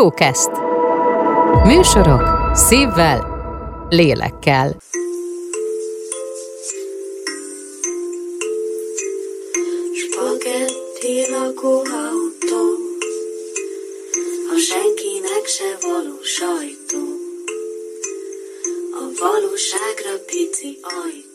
Showcast. Műsorok szívvel, lélekkel. Spagetti lakóautó, a senkinek se való sajtó. A valóságra pici ajtó,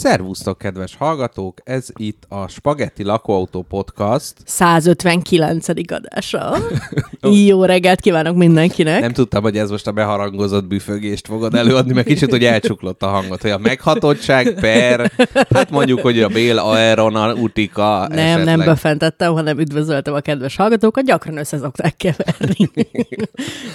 Szervusztok, kedves hallgatók! Ez itt a Spagetti Lakóautó Podcast. 159. adása. Jó reggelt kívánok mindenkinek. Nem tudtam, hogy ez most a beharangozott büfögést fogod előadni, mert kicsit, hogy elcsuklott a hangot, hogy a meghatottság per, hát mondjuk, hogy a Bél Aerona Utika nem, esetleg. nem befentettem, hanem üdvözöltem a kedves hallgatókat, gyakran össze szokták keverni.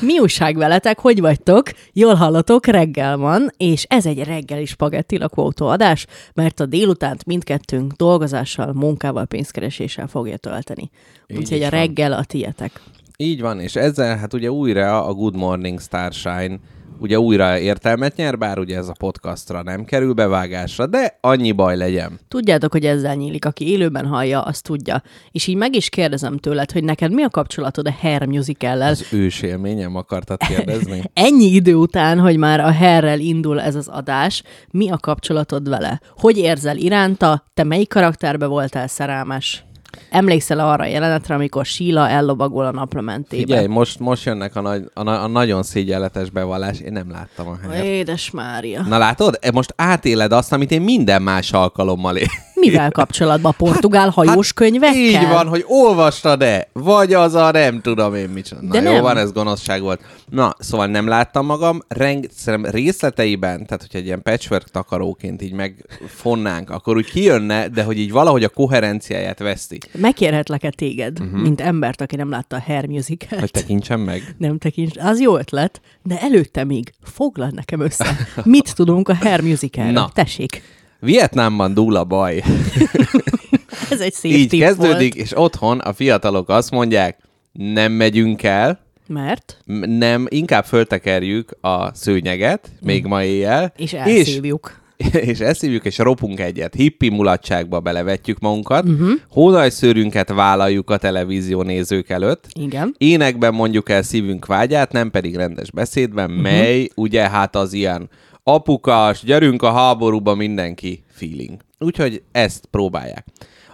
Mi újság veletek, hogy vagytok? Jól hallatok, reggel van, és ez egy reggeli spagetti lakóautó adás, mert a délutánt mindkettőnk dolgozással, munkával, pénzkereséssel fogja tölteni. Úgyhogy a reggel a tietek. Így van, és ezzel hát ugye újra a Good Morning Starshine ugye újra értelmet nyer, bár ugye ez a podcastra nem kerül bevágásra, de annyi baj legyen. Tudjátok, hogy ezzel nyílik. Aki élőben hallja, azt tudja. És így meg is kérdezem tőled, hogy neked mi a kapcsolatod a Hair musicallel? Az ősélményem akartad kérdezni? Ennyi idő után, hogy már a Hairrel indul ez az adás, mi a kapcsolatod vele? Hogy érzel iránta? Te melyik karakterbe voltál szerelmes? Emlékszel arra a jelenetre, amikor Sheila ellovagol a naplementébe? Figyelj, most, most jönnek a, nagy, a, a nagyon szégyenletes bevallás, én nem láttam a helyet. Édes Mária. Na látod? E, Most átéled azt, amit én minden más alkalommal él. Mivel kapcsolatban? A portugál hajós könyvekkel? Hát Így van, hogy olvastad-e? Vagy az a nem tudom én csinál. Na De jó nem. van, ez gonoszság volt. Na, szóval nem láttam magam, reng, szerintem részleteiben, tehát hogyha egy ilyen patchwork takaróként így megfonnánk, akkor úgy kijönne, de hogy így valahogy a koherenciáját veszti. Megkérhetlek-e téged, uh-huh. mint embert, aki nem látta a Hair musicalt? Hogy tekintsem meg. Nem tekints, az jó ötlet, de előtte még foglald nekem össze. Mit tudunk a Hair musicalről? Na. Tessék, Vietnámban dúl a baj. ez egy szép Így kezdődik, volt. és otthon a fiatalok azt mondják, nem megyünk el, Mert? nem, inkább föltekerjük a szőnyeget, még ma éjjel. És elszívjuk. És, és eszívjuk, és ropunk egyet. Hippi mulatságba belevetjük magunkat. Uh-huh. Hónajszőrünket vállaljuk a televízió nézők előtt. Igen. Énekben mondjuk el szívünk vágyát, nem pedig rendes beszédben, uh-huh. mely ugye hát az ilyen apukas, gyerünk a háborúba mindenki feeling. Úgyhogy ezt próbálják.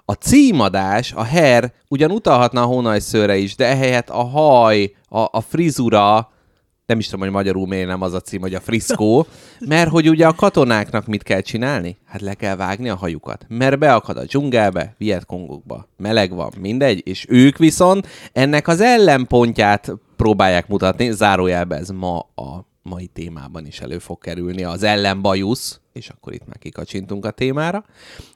A címadás, a hair ugyan utalhatna a hónajszőre is, de ehelyett a haj, a, a frizura, nem is tudom, hogy magyarul miért nem az a cím, hogy a friszkó, mert hogy ugye a katonáknak mit kell csinálni? Hát le kell vágni a hajukat, mert beakad a dzsungelbe, Vietkongokba, meleg van, mindegy, és ők viszont ennek az ellenpontját próbálják mutatni, zárójelbe ez ma a mai témában is elő fog kerülni, az ellenbajusz, és akkor itt már kikacsintunk a témára.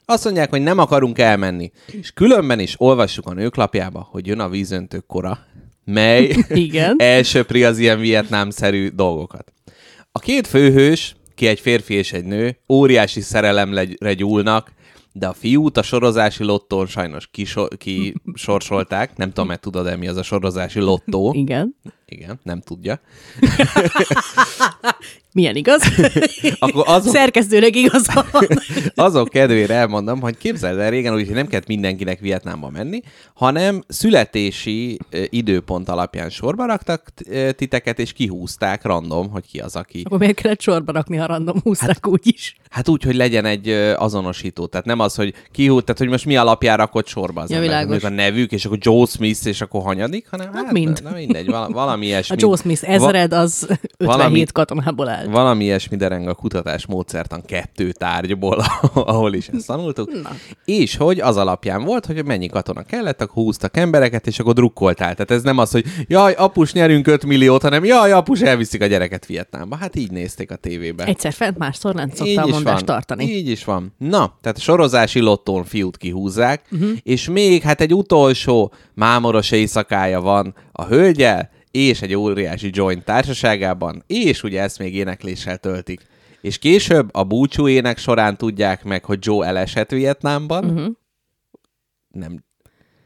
Azt mondják, hogy nem akarunk elmenni, és különben is olvassuk a nőklapjába, hogy jön a vízöntők kora, mely Igen. elsöpri az ilyen vietnámszerű dolgokat. A két főhős, ki egy férfi és egy nő, óriási szerelemre gyúlnak, de a fiút a sorozási lottón sajnos kiso- kisorsolták. Nem tudom, mert tudod-e, mi az a sorozási lottó. Igen. Igen, nem tudja. Milyen igaz? Akkor azok, Szerkesztőnek igaza van. azok kedvére elmondom, hogy képzeld el régen, úgyhogy nem kellett mindenkinek Vietnámba menni, hanem születési időpont alapján sorba raktak titeket, és kihúzták random, hogy ki az, aki Akkor miért kellett sorba rakni, ha random húzták hát, úgy is? Hát úgy, hogy legyen egy azonosító. Tehát nem az, hogy ki, tehát hogy most mi alapján rakott sorba az Ja, ember. a nevük, és akkor Joe Smith, és akkor hanyadik, hanem hát, mind. Na, mindegy, vala, valami A ilyesmi. Joe Smith ezred az 57 valami- katonából áll. Valami ilyesmi dereng a kutatás módszertan kettő tárgyból, ahol is ezt tanultuk. Na. És hogy az alapján volt, hogy mennyi katona kellett, akkor húztak embereket, és akkor drukkoltál. Tehát ez nem az, hogy jaj, apus, nyerünk 5 milliót, hanem jaj, apus, elviszik a gyereket Vietnámba. Hát így nézték a tévébe. Egyszer fent, másszor nem szokta a mondást tartani. Így is van. Na, tehát a sorozási lottón fiút kihúzzák, uh-huh. és még hát egy utolsó mámoros éjszakája van a hölgyel, és egy óriási joint társaságában, és ugye ezt még énekléssel töltik. És később a búcsú ének során tudják meg, hogy Joe elesett Vietnámban. Uh-huh. Nem,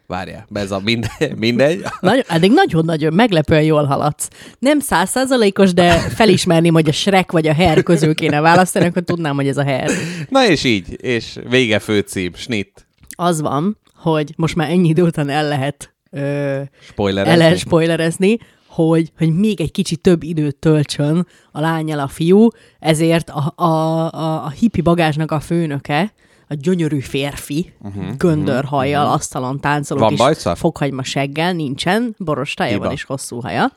várjál, ez a mindegy. mindegy. Nagyon, eddig nagyon-nagyon meglepően jól haladsz. Nem százszázalékos, de felismerném, hogy a Shrek vagy a Hair közül kéne választani, akkor tudnám, hogy ez a Hair. Na és így, és vége főcím, snit. az van, hogy most már ennyi idő után el lehet, ö, el Spoilerezni? lehet spoilerezni, hogy, hogy még egy kicsit több időt töltsön a lányel a fiú, ezért a, a, a, a hippi bagázsnak a főnöke, a gyönyörű férfi, uh-huh, göndörhajjal, uh-huh. asztalon táncoló Van kis bajsza? fokhagyma seggel, nincsen, borostája Hiba. van és hosszú haja.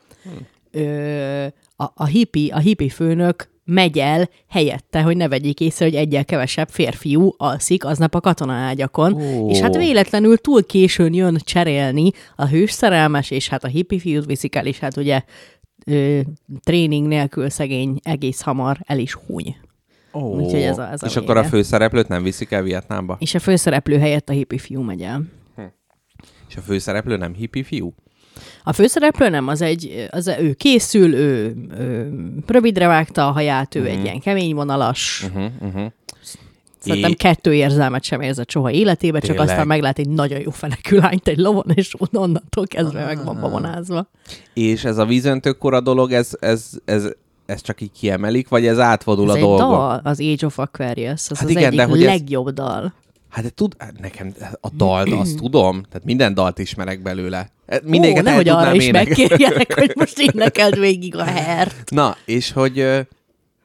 Ö, a, a, hippi, a hippi főnök megy el helyette, hogy ne vegyék észre, hogy egyel kevesebb férfiú alszik aznap a katonaágyakon, Ó. és hát véletlenül túl későn jön cserélni a hős szerelmes, és hát a hippi fiút viszik el, és hát ugye ö, tréning nélkül szegény egész hamar el is húny. Ó, Úgyhogy ez a- ez a És akkor a vége. főszereplőt nem viszik el Vietnámba? És a főszereplő helyett a hippi fiú megy el. És a főszereplő nem hippi fiú? A főszereplő nem, az egy, az ő készül, ő, ő rövidre vágta a haját, ő uh-huh. egy ilyen kemény vonalas, uh-huh, uh-huh. Szerintem É- kettő érzelmet sem érzett soha életébe, csak Tényleg? aztán meglát egy nagyon jó fenekű lányt egy lovon, és onnantól kezdve meg van babonázva. És ez a vízöntőkora dolog, ez, ez, ez, ez csak így kiemelik, vagy ez átfordul Ez a egy dolgon? dal, az Age of Aquarius, az Hát az igen, egyik de hogy ez- legjobb dal. Hát de tud, hát nekem a dalt, azt tudom, tehát minden dalt ismerek belőle. Mindenket Ó, nehogy arra is énekelni. megkérjenek, hogy most énekeld végig a hert. Na, és hogy,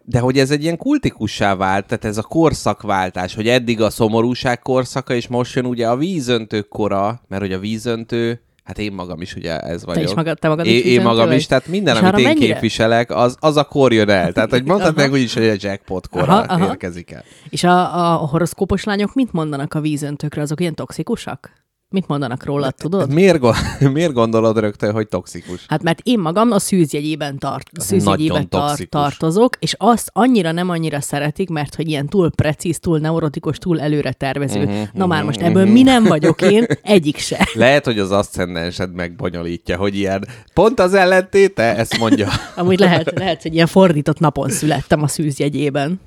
de hogy ez egy ilyen kultikussá vált, tehát ez a korszakváltás, hogy eddig a szomorúság korszaka, és most jön ugye a vízöntők kora, mert hogy a vízöntő, hát én magam is ugye ez vagyok. is magad- te magad is én, magam is, tehát minden, És amit én mennyire? képviselek, az, az a kor jön el. Tehát, hogy mondhatnánk úgy is, hogy a jackpot Aha, aha. érkezik el. És a, a horoszkópos lányok mit mondanak a vízöntőkre? Azok ilyen toxikusak? Mit mondanak rólad, tudod? Miért, miért gondolod rögtön, hogy toxikus? Hát mert én magam a szűzjegyében, tart, szűzjegyében tar- tartozok, és azt annyira nem annyira szeretik, mert hogy ilyen túl precíz, túl neurotikus, túl előre tervező. Mhm, Uh-huh, Na már most ebből mi nem vagyok én, egyik se. Lehet, hogy az aszcendensed megbonyolítja, hogy ilyen pont az ellentéte, ezt mondja. Amúgy lehet, lehet, hogy ilyen fordított napon születtem a szűzjegyében.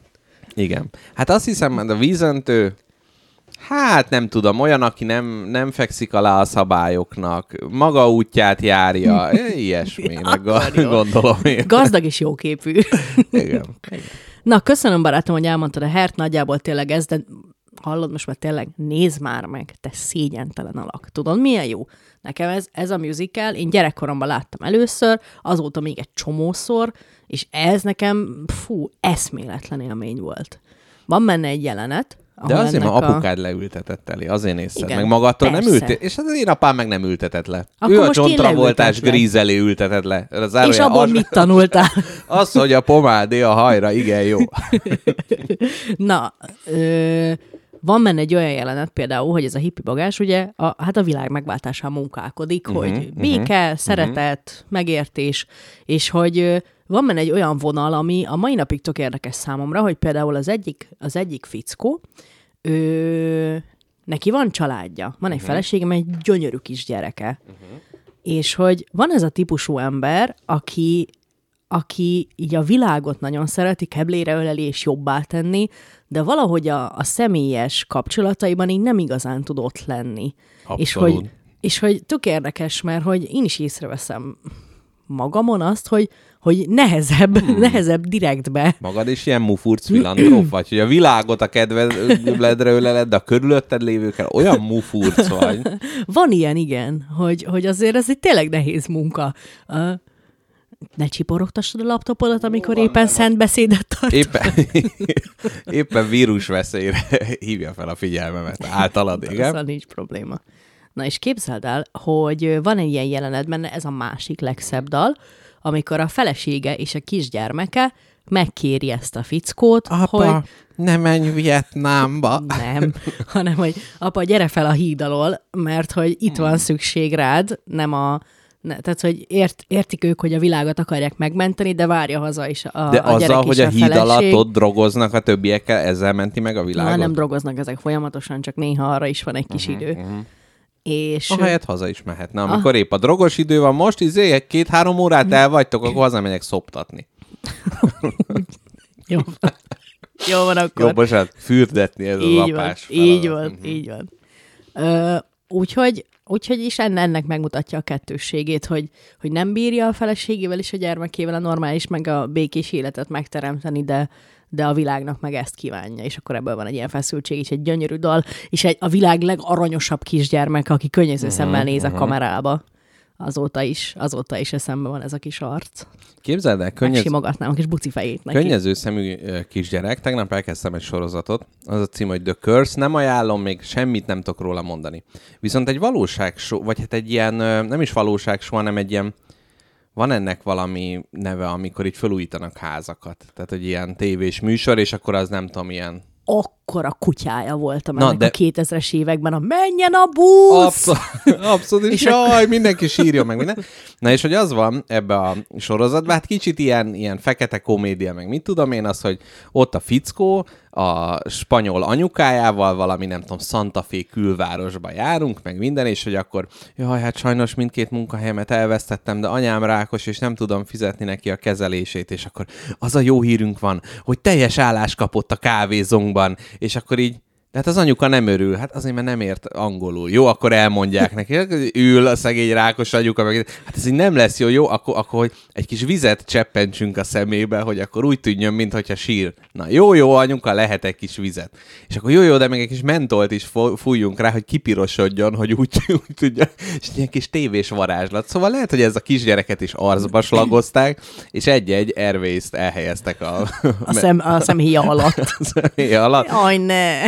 Igen. Hát azt hiszem, hogy a vízöntő, hát nem tudom, olyan, aki nem, nem fekszik alá a szabályoknak, maga útját járja, ilyesmi, meg Akkor jó. gondolom én. Gazdag és jóképű. Igen. Na, köszönöm barátom, hogy elmondtad a hert, nagyjából tényleg ez, de hallod, most már tényleg nézd már meg, te szégyentelen alak. Tudod, milyen jó? Nekem ez, ez a musical, én gyerekkoromban láttam először, azóta még egy csomószor, és ez nekem, fú, eszméletlen élmény volt. Van benne egy jelenet, De azért, mert a- apukád leültetett elé, azért nézted. Igen, meg magattól nem ültél. És az én apám meg nem ültetett le. Akkor ő a John Travoltás leültetlek. gríz elé ültetett le. Az És abból az- mit tanultál? Az, hogy a pomádé a hajra, igen jó. Na, ö, van benne egy olyan jelenet például, hogy ez a hippi bagás ugye a, hát a világ megváltásán munkálkodik, uh-huh, hogy béke, uh-huh, szeretet, megértés, és hogy van benne egy olyan vonal, ami a mai napig tök érdekes számomra, hogy például az egyik, az egyik fickó, ő, neki van családja, van egy uh-huh. felesége, meg egy gyönyörű kis gyereke. Uh-huh. És hogy van ez a típusú ember, aki aki így a világot nagyon szereti, keblére öleli és jobbá tenni, de valahogy a, a személyes kapcsolataiban így nem igazán tud ott lenni. És Abszolút. hogy, és hogy tök érdekes, mert hogy én is észreveszem magamon azt, hogy, hogy nehezebb, hmm. nehezebb direktbe. Magad is ilyen mufurc filantróp vagy, hogy a világot a kedvedre öleled, de a körülötted lévőkkel olyan mufurc vagy. Van ilyen, igen, hogy, hogy azért ez egy tényleg nehéz munka. Uh, ne csiporogtassad a laptopodat, amikor éppen szent beszédet tart. Éppen, éppen vírusveszélyre hívja fel a figyelmemet általad, igen? Azzal nincs probléma. Na és képzeld el, hogy van egy ilyen jelenet benne, ez a másik legszebb dal, amikor a felesége és a kisgyermeke megkéri ezt a fickót, hogy Apa, ne menj Vietnámba. nem, hanem hogy apa, gyere fel a híd alól, mert hogy itt van szükség rád, nem a ne, tehát, hogy ért, értik ők, hogy a világot akarják megmenteni, de várja haza is a, De a gyerek azzal, hogy a híd feleség. alatt ott drogoznak a többiekkel, ezzel menti meg a világot? Na, nem drogoznak ezek folyamatosan, csak néha arra is van egy kis uh-huh, idő. Uh-huh. És Ahelyett haza is mehetne. Amikor épp a drogos idő van, most izé, két-három órát el vagytok, akkor hazamegyek szoptatni. jó, van. jó van akkor. Jó, bocsánat, fürdetni ez az így van, apás így van, így van. Ö, úgyhogy, úgyhogy is enne- ennek megmutatja a kettősségét, hogy, hogy nem bírja a feleségével és a gyermekével a normális, meg a békés életet megteremteni, de, de a világnak meg ezt kívánja, és akkor ebből van egy ilyen feszültség, és egy gyönyörű dal, és egy, a világ legaranyosabb kisgyermek, aki könnyező Mhm, szemmel néz a kamerába. Azóta is, azóta is eszembe van ez a kis arc. Képzeld el, könnyez... Megsimogatnám a kis buci fejét neki. Könnyező szemű kisgyerek. Tegnap elkezdtem egy sorozatot. Az a cím, hogy The Curse. Nem ajánlom, még semmit nem tudok róla mondani. Viszont egy valóság vagy hát egy ilyen, nem is valóság hanem egy ilyen, van ennek valami neve, amikor így felújítanak házakat. Tehát, egy ilyen tévés műsor, és akkor az nem tudom, ilyen... Akkora kutyája voltam Na, ennek de- a 2000-es években, a menjen a busz! Abszolút, abszolút és És jaj, mindenki sírja meg minden. Na és hogy az van ebbe a sorozatban, hát kicsit ilyen, ilyen fekete komédia, meg mit tudom én, az, hogy ott a fickó, a spanyol anyukájával valami, nem tudom, Santa Fe külvárosba járunk, meg minden, és hogy akkor, jaj, hát sajnos mindkét munkahelyemet elvesztettem, de anyám rákos, és nem tudom fizetni neki a kezelését, és akkor az a jó hírünk van, hogy teljes állás kapott a kávézónkban, és akkor így tehát az anyuka nem örül, hát azért, mert nem ért angolul. Jó, akkor elmondják neki, ül a szegény rákos anyuka, meg hát ez így nem lesz jó, jó, akkor, akkor hogy egy kis vizet cseppentsünk a szemébe, hogy akkor úgy tűnjön, mintha sír. Na jó, jó, anyuka, lehet egy kis vizet. És akkor jó, jó, de még egy kis mentolt is fújjunk rá, hogy kipirosodjon, hogy úgy, úgy tudja, és egy ilyen kis tévés varázslat. Szóval lehet, hogy ez a kisgyereket is arcba slagozták, és egy-egy Airways-t elhelyeztek a, A, szem, a szemhéja alatt. személy alatt. Aj, ne!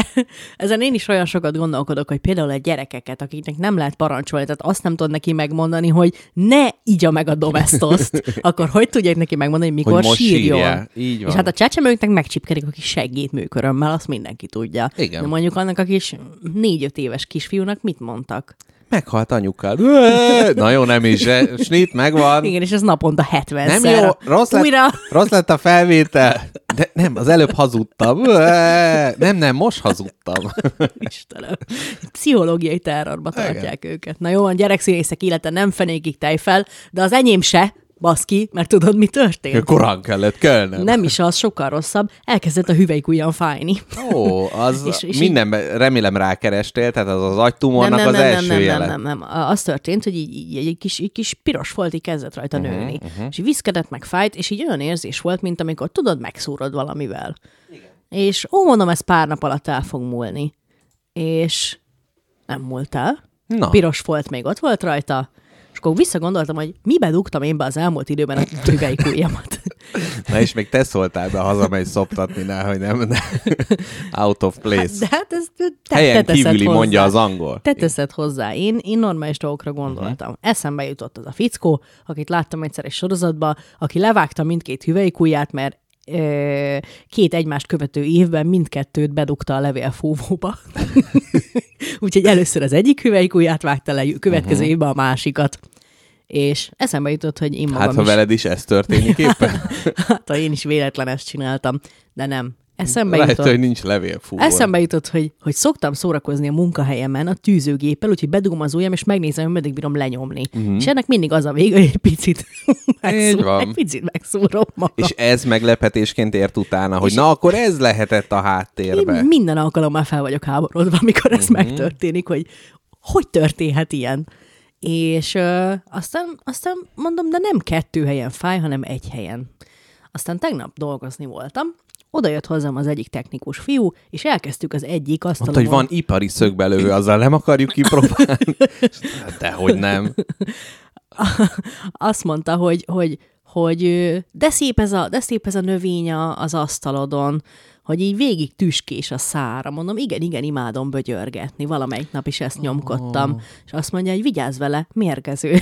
Ezen én is olyan sokat gondolkodok, hogy például a gyerekeket, akiknek nem lehet parancsolni, tehát azt nem tudod neki megmondani, hogy ne igya meg a domestoszt, akkor hogy tudják neki megmondani, hogy mikor Hogy most sírjon? sírjál. Így van. És hát a csecsemőknek megcsipkedik a kis segít műkörömmel, azt mindenki tudja. Igen. De mondjuk annak a kis négy-öt éves kisfiúnak mit mondtak? Meghalt anyukád. Na jó, nem is. eh, Snit megvan. Igen, és ez naponta 70 Nem jó, rossz lett, Újra. rossz lett a felvétel. De nem, az előbb hazudtam. Nem, nem, most hazudtam. Istenem. Pszichológiai terrorba tartják őket. Na jó, a gyerekszínészek élete nem fenékig fel, de az enyém se, baszki, mert tudod, mi történt? Korán kellett kelnem. Nem is az, sokkal rosszabb. Elkezdett a hüvelykujjam fájni. Ó, az És- és így- mindenben remélem rákerestél, tehát az az agytumornak nem, nem, az nem, nem, első nem, nem, jele. nem, nem. Az történt, hogy így, így egy, kis, egy kis piros folt így kezdett rajta uh-huh, nőni. Uh-huh. És így viszkedett, meg fájt, és így olyan érzés volt, mint amikor tudod, megszúrod valamivel. Igen. És ó, mondom, ez pár nap alatt el fog múlni. És nem múlt el. Na. Piros folt még ott volt rajta, akkor visszagondoltam, hogy mibe dugtam én be az elmúlt időben a hüvelykujjamat. Na és még te szóltál be hazamegy szoptatni, ne, hogy nem, ne. out of place. De hát ez te, Helyen te kívüli hozzá. mondja az angol. Te teszed hozzá. Én, én normális dolgokra gondoltam. Uh-huh. Eszembe jutott az a fickó, akit láttam egyszer egy sorozatban, aki levágta mindkét hüvelykujját, mert két egymást követő évben mindkettőt bedugta a levélfúvóba. Úgyhogy először az egyik hüvelykujját vágta le, következő uh-huh. évben a másikat. És eszembe jutott, hogy én magam Hát, ha is, veled is ez történik éppen. hát, ha én is véletlen ezt csináltam, de nem. Eszembe Lehet, jutott. hogy nincs levélfúvó. Eszembe jutott, hogy, hogy szoktam szórakozni a munkahelyemen a tűzőgéppel, úgyhogy bedugom az ujjam, és megnézem, hogy meddig bírom lenyomni. Uh-huh. És ennek mindig az a vége, hogy egy picit, megszúr, van. egy picit megszúrom magam. És ez meglepetésként ért utána, hogy na akkor ez lehetett a háttérbe. Én minden alkalommal fel vagyok háborodva, amikor ez uh-huh. megtörténik, hogy hogy történhet ilyen. És ö, aztán, aztán mondom, de nem kettő helyen fáj, hanem egy helyen. Aztán tegnap dolgozni voltam, oda jött hozzám az egyik technikus fiú, és elkezdtük az egyik Mondta, asztalon. hogy van ipari szögbelövő, azzal nem akarjuk kipróbálni. Dehogy nem. azt mondta, hogy, hogy, hogy de szép ez a, de szép ez a növény az asztalodon, hogy így végig tüskés a szára. Mondom, igen, igen, imádom bögyörgetni. Valamelyik nap is ezt nyomkodtam. Oh. És azt mondja, hogy vigyázz vele, mérgező.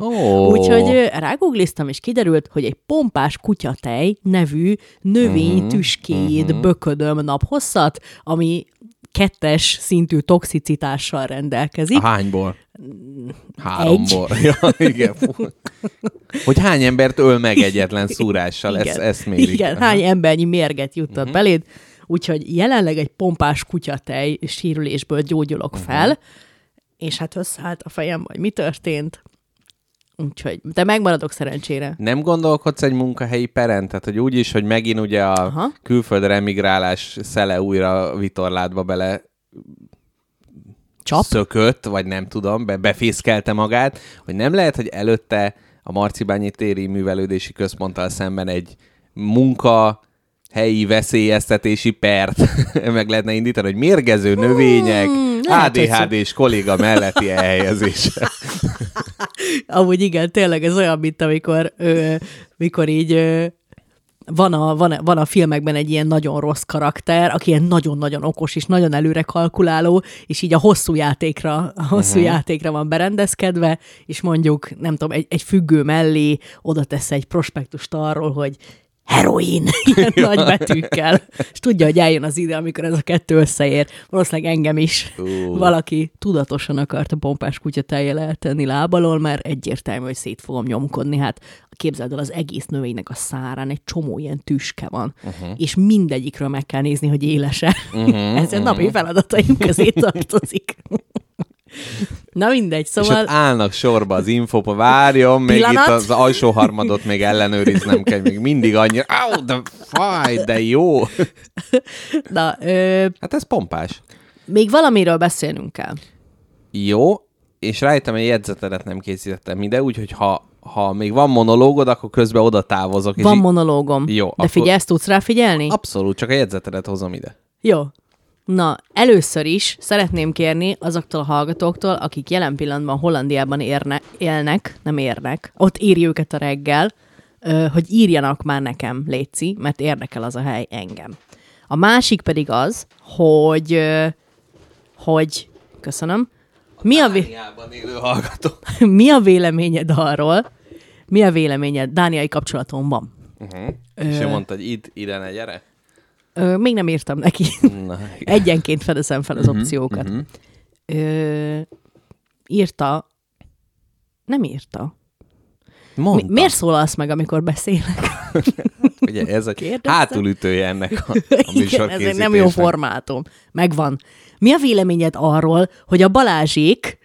Ó. Úgyhogy rágoogliztam, és kiderült, hogy egy pompás kutyatej nevű növény Mhm, tüskéjét uh-huh. böködöm naphosszat, ami kettes szintű toxicitással rendelkezik. Hányból? Háromból. Ja, igen. Hogy hány embert öl meg egyetlen szúrással, ezt, ezt mérik. Igen, hány embernyi mérget juttat uh-huh. beléd. Úgyhogy jelenleg egy pompás kutyatej sírülésből gyógyulok uh-huh. fel, és hát összeállt a fejem, hogy mi történt. Úgyhogy, de megmaradok szerencsére. Nem gondolkodsz egy munkahelyi peren? Tehát, hogy úgy is, hogy megint ugye a Aha. külföldre emigrálás szele újra vitorládba bele Csap? szökött, vagy nem tudom, be, befészkelte magát, hogy nem lehet, hogy előtte a Marcibányi téri művelődési központtal szemben egy munka helyi veszélyeztetési pert meg lehetne indítani, hogy mérgező növények, Hmm, ADHD-s kolléga melletti elhelyezése. Amúgy igen, tényleg ez olyan, mint amikor, ö, mikor így ö, van a, van, a, van a filmekben egy ilyen nagyon rossz karakter, aki ilyen nagyon-nagyon okos és nagyon előre kalkuláló, és így a hosszú játékra, a hosszú uh-huh. játékra van berendezkedve, és mondjuk, nem tudom, egy, egy függő mellé oda tesz egy prospektust arról, hogy heroin, ilyen nagy betűkkel. És tudja, hogy eljön az ide, amikor ez a kettő összeér. Valószínűleg engem is. Ú. Valaki tudatosan akart a pompás kutya tejjel eltenni lábalól, mert egyértelmű, hogy szét fogom nyomkodni. Hát képzeld el, az egész növénynek a szárán egy csomó ilyen tüske van, uh-huh. és mindegyikről meg kell nézni, hogy élese. Uh-huh, ez a napi feladataim közé tartozik. Na mindegy, És szóval... ott állnak sorba az infopa, várjon, még Pillanat. itt az alsó harmadot még ellenőriznem kell, még mindig annyira, áú, de fáj, de jó. Na, ö, Hát ez pompás. még valamiről beszélnünk kell. Jó, és rájöttem, hogy jegyzetedet nem készítettem ide, úgyhogy ha, ha még van monológod, akkor közben oda távozok. és Van így- monológom. Jó, De akkor- figyelj, ezt tudsz rá figyelni? Abszolút, csak a jegyzetedet hozom ide. Jó. Na, először is szeretném kérni azoktól a hallgatóktól, akik jelen pillanatban Hollandiában érne, élnek, nem érnek, ott írj őket a reggel, hogy írjanak már nekem, Léci, mert érdekel az a hely engem. A másik pedig az, hogy, hogy, köszönöm, mi a, vé- élő hallgató. mi a véleményed arról, mi a véleményed, Dániai kapcsolatom van. Uh-huh. És ő mondta, hogy itt, ide ne gyere. Ö, még nem írtam neki. Na. Egyenként fedezem fel az opciókat. mhm. Ö, írta, nem írta. Mi, Mondta. miért szólalsz meg, amikor beszélek? Ugye ez a Kérdeztem? hátulütője ennek a, a Igen, ez nem jó formátum. Megvan. Mi a véleményed arról, hogy a Balázsék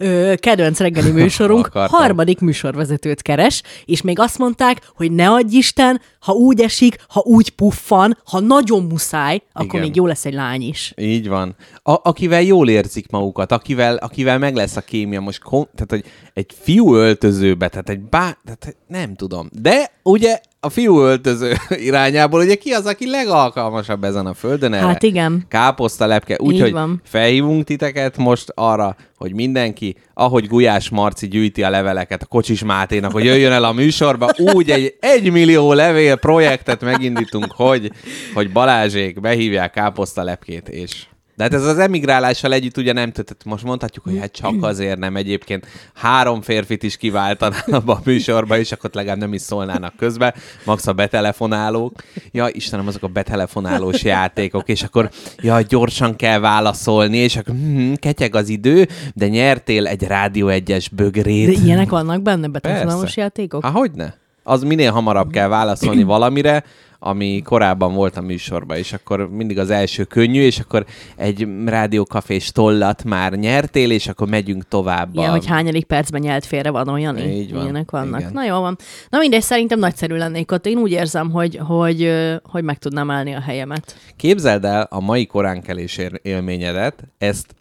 ö, kedvenc reggeli műsorunk Akartam. harmadik műsorvezetőt keres, és még azt mondták, hogy ne adj Isten, ha úgy esik, ha úgy puffan, ha nagyon muszáj, akkor Igen. még jó lesz egy lány is. Így van. A, akivel jól érzik magukat, akivel, akivel meg lesz a kémia. Most kon, tehát, hogy egy fiú öltözőbe, tehát egy bá... Tehát nem tudom. De ugye a fiú öltöző irányából, ugye ki az, aki legalkalmasabb ezen a földön erre? Hát igen. Káposzta lepke. Úgyhogy felhívunk titeket most arra, hogy mindenki, ahogy Gulyás Marci gyűjti a leveleket a Kocsis Máténak, hogy jöjjön el a műsorba, úgy egy egymillió levél projektet megindítunk, hogy, hogy Balázsék behívják káposzta lepkét, és de hát ez az emigrálással együtt ugye nem, tehát most mondhatjuk, hogy hát csak azért nem egyébként három férfit is kiváltanál abba a műsorba, és akkor legalább nem is szólnának közbe, max a betelefonálók. Ja, Istenem, azok a betelefonálós játékok, és akkor ja, gyorsan kell válaszolni, és akkor hm, ketyeg az idő, de nyertél egy Rádió egyes bögrét. De ilyenek vannak benne betelefonálós Persze. játékok? Há, hogyne? Az minél hamarabb kell válaszolni valamire, ami korábban volt a műsorban, és akkor mindig az első könnyű, és akkor egy rádiókafés tollat már nyertél, és akkor megyünk tovább. Ja, a- hogy hányadik percben nyelt félre van olyan, Így van, ilyenek vannak. igen. Na jó van. Na mindegy, szerintem nagyszerű lennék ott. Én úgy érzem, hogy, hogy, hogy meg tudnám állni a helyemet. Képzeld el a mai koránkelés élményedet, ezt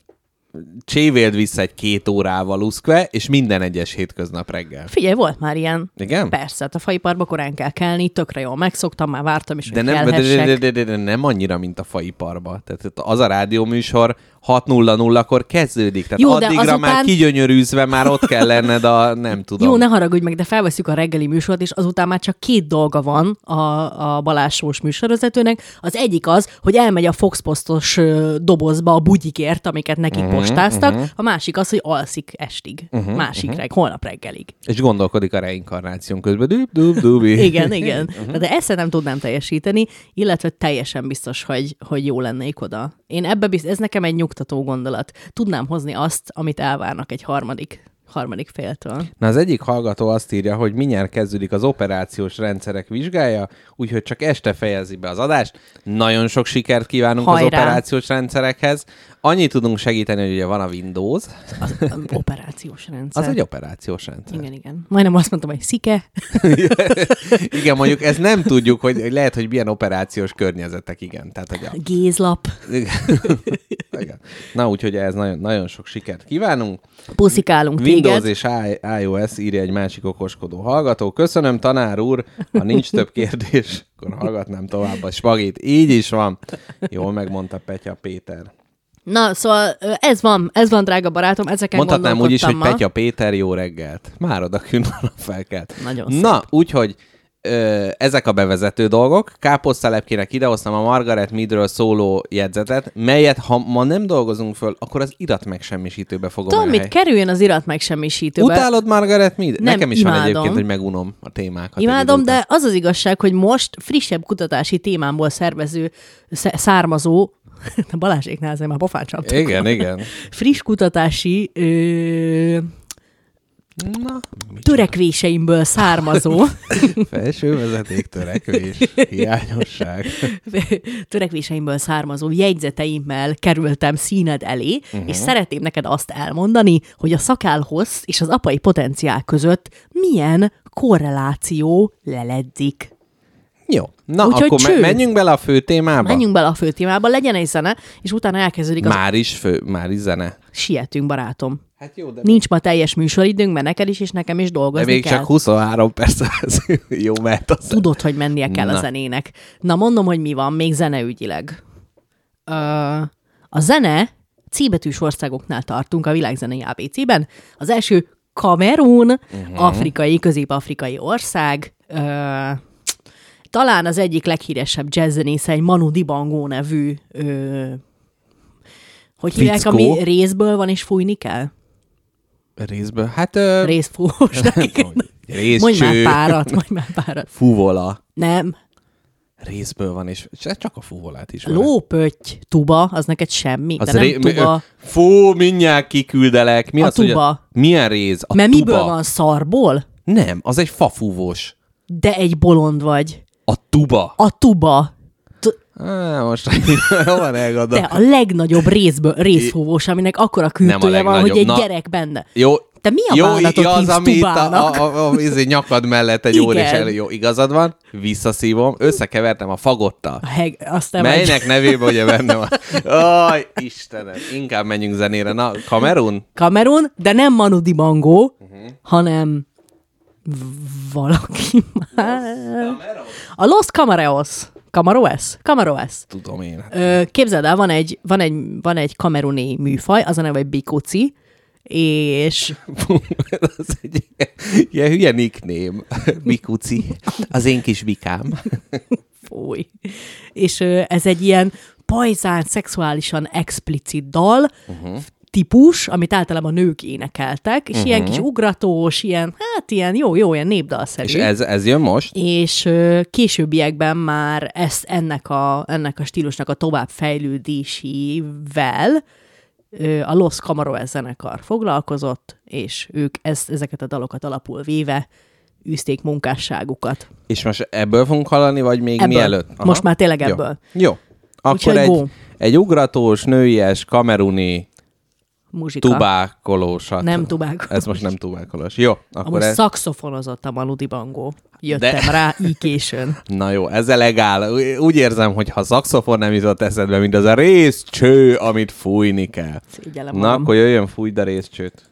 csévéld vissza egy két órával uszkve, és minden egyes hétköznap reggel. Figyelj, volt már ilyen. Igen? Persze, hát a faiparba korán kell kelni, tökre jól megszoktam, már vártam is, De hogy nem, de, de, de, de, de, nem annyira, mint a faiparba. Tehát az a rádióműsor 6.00-kor kezdődik. Tehát Jó, addigra azután- már kigyönyörűzve már ott kell lenned a, nem tudom. Jó, ne haragudj meg, de felveszük a reggeli műsort, és azután már csak két dolga van a, a Balázsós műsorvezetőnek. Az egyik az, hogy elmegy a Fox Postos dobozba a bugyikért, amiket nekik uh-huh, postáztak. Uh-huh. A másik az, hogy alszik estig. Uh-huh, másik uh-huh. reg, holnap reggelig. És gondolkodik a reinkarnáción közben. Dub, dub, dubi. Igen, igen. De ezt nem tudnám teljesíteni, illetve teljesen biztos, hogy, hogy jó lennék oda. Én ebbe biztos, ez nekem egy nyugtató gondolat. Tudnám hozni azt, amit elvárnak egy harmadik, harmadik féltől. Na az egyik hallgató azt írja, hogy mindjárt kezdődik az operációs rendszerek vizsgája, úgyhogy csak este fejezi be az adást. Nagyon sok sikert kívánunk Hajrá! az operációs rendszerekhez. Annyit tudunk segíteni, hogy ugye van a Windows, Az, az operációs rendszer. az egy operációs rendszer. Igen, igen. Majdnem azt mondtam, hogy szike. Igen, mondjuk ezt nem tudjuk, hogy lehet, hogy milyen operációs környezetek, igen. Tehát, hogy a... Gézlap. igen. Na, úgyhogy ez nagyon, nagyon sok sikert kívánunk. Puszikálunk Windows Windows és iOS írja egy másik okoskodó hallgató. Köszönöm, tanár úr, ha nincs több kérdés, akkor hallgatnám tovább a spagit. Így is van. Jól megmondta Petya Péter. Na, szóval ez van, ez van, drága barátom, ezeken Mondhatnám úgy is, hogy ma. Petya Péter, jó reggelt. Már oda a felkelt. Nagyon szép. Na, úgyhogy ezek a bevezető dolgok. Káposztelepkének idehoztam a Margaret Meadről szóló jegyzetet, melyet ha ma nem dolgozunk föl, akkor az irat megsemmisítőbe fogom Tudom, mit kerüljön az irat megsemmisítőbe. Utálod Margaret Mead? Nem, Nekem is van imádom. egyébként, hogy megunom a témákat. Imádom, de az az igazság, hogy most frissebb kutatási témámból szervező, sz- származó, Balázséknál azért már pofán csaptuk. Igen, igen. Friss kutatási ö, Na, törekvéseimből származó, felső vezeték törekvés, hiányosság. törekvéseimből származó jegyzeteimmel kerültem színed elé, uh-huh. és szeretném neked azt elmondani, hogy a szakálhossz és az apai potenciál között milyen korreláció leledzik. Jó. Na, Úgyhogy akkor cső. menjünk bele a fő témába. Menjünk bele a fő témába, legyen egy zene, és utána elkezdődik az... Már is fő, már is zene. Sietünk, barátom. Hát jó, de, Nincs ma teljes műsoridőnk, mert neked is, és nekem is de dolgozni még kell. csak 23 perc lesz. jó, mert az... Tudod, hogy mennie kell Na. a zenének. Na, mondom, hogy mi van, még zeneügyileg. Ö, a zene cíbetűs országoknál tartunk a világzenei ABC-ben. Az első Kamerun, uh-huh. afrikai, közép-afrikai ország. Ö, talán az egyik leghíresebb jazzzenésze egy Manu Dibango nevű ö, hogy hívják, Fickó. ami részből van és fújni kell? Részből. Hát... Ö... Részfúvósnak. Részcső. Mondj már párat, mondj már párat. Fúvola. Nem, Részből van, és csak a fúvolát is. lópötty, tuba, az neked semmi, Az de nem ré... tuba. Fú, mindjárt kiküldelek. Mi A az, hogy tuba. Milyen réz? A Mert tuba. miből van szarból? Nem, az egy fafúvós. De egy bolond vagy. A tuba. A tuba. Á, most elgadom? te a legnagyobb részből, részfúvós, aminek akkora kürtője van, hogy egy Na, gyerek benne. Jó, Te mi a jó, bánatot az, hívsz ami itt a, a, a, a, a nyakad mellett egy óra és Igen. elő. Jó, igazad van, visszaszívom, összekevertem a fagottal. A heg, azt nem vagy. Melynek nevében ugye benne van? Aj, Istenem, inkább menjünk zenére. Na, Kamerun? Kamerun, de nem Manu Dibango, uh-huh. hanem valaki más. A Los Camareos. Camaroes? Camaroes. Tudom én. Ö, képzeld el, van egy, van egy, van egy kameruni műfaj, az a neve, bikuci, és az egy ilyen, ilyen hülye nickname. Bikuci. Az én kis vikám. fúj. És ö, ez egy ilyen pajzán, szexuálisan explicit dal, uh-huh. Típus, amit általában nők énekeltek, és uh-huh. ilyen kis ugratós, ilyen, hát ilyen jó, jó, ilyen népdalszerű. És ez, ez jön most? és ö, későbbiekben már ezt ennek a, ennek a stílusnak a továbbfejlődésével ö, a Los Camaroes zenekar foglalkozott, és ők ezt, ezeket a dalokat alapul véve űzték munkásságukat. És most ebből fogunk hallani, vagy még Ebből. mielőtt? Most már tényleg Jó. ebből. Jó. Akkor Úgyhogy egy, go. egy ugratós, nőies, kameruni, Muzsika. tubákolósat. Nem tubákolós. Ez most nem tubákolós. Jó, akkor Amúgy ez... szakszofonozott a Manu Dibango. Jöttem De- rá így későn. Na jó, ez elegál. Úgy érzem, hogy ha szakszofon nem jutott eszedbe, mint az a részcső, amit fújni kell. Szégyellem Na, magam. akkor jöjjön, fújd a részcsőt.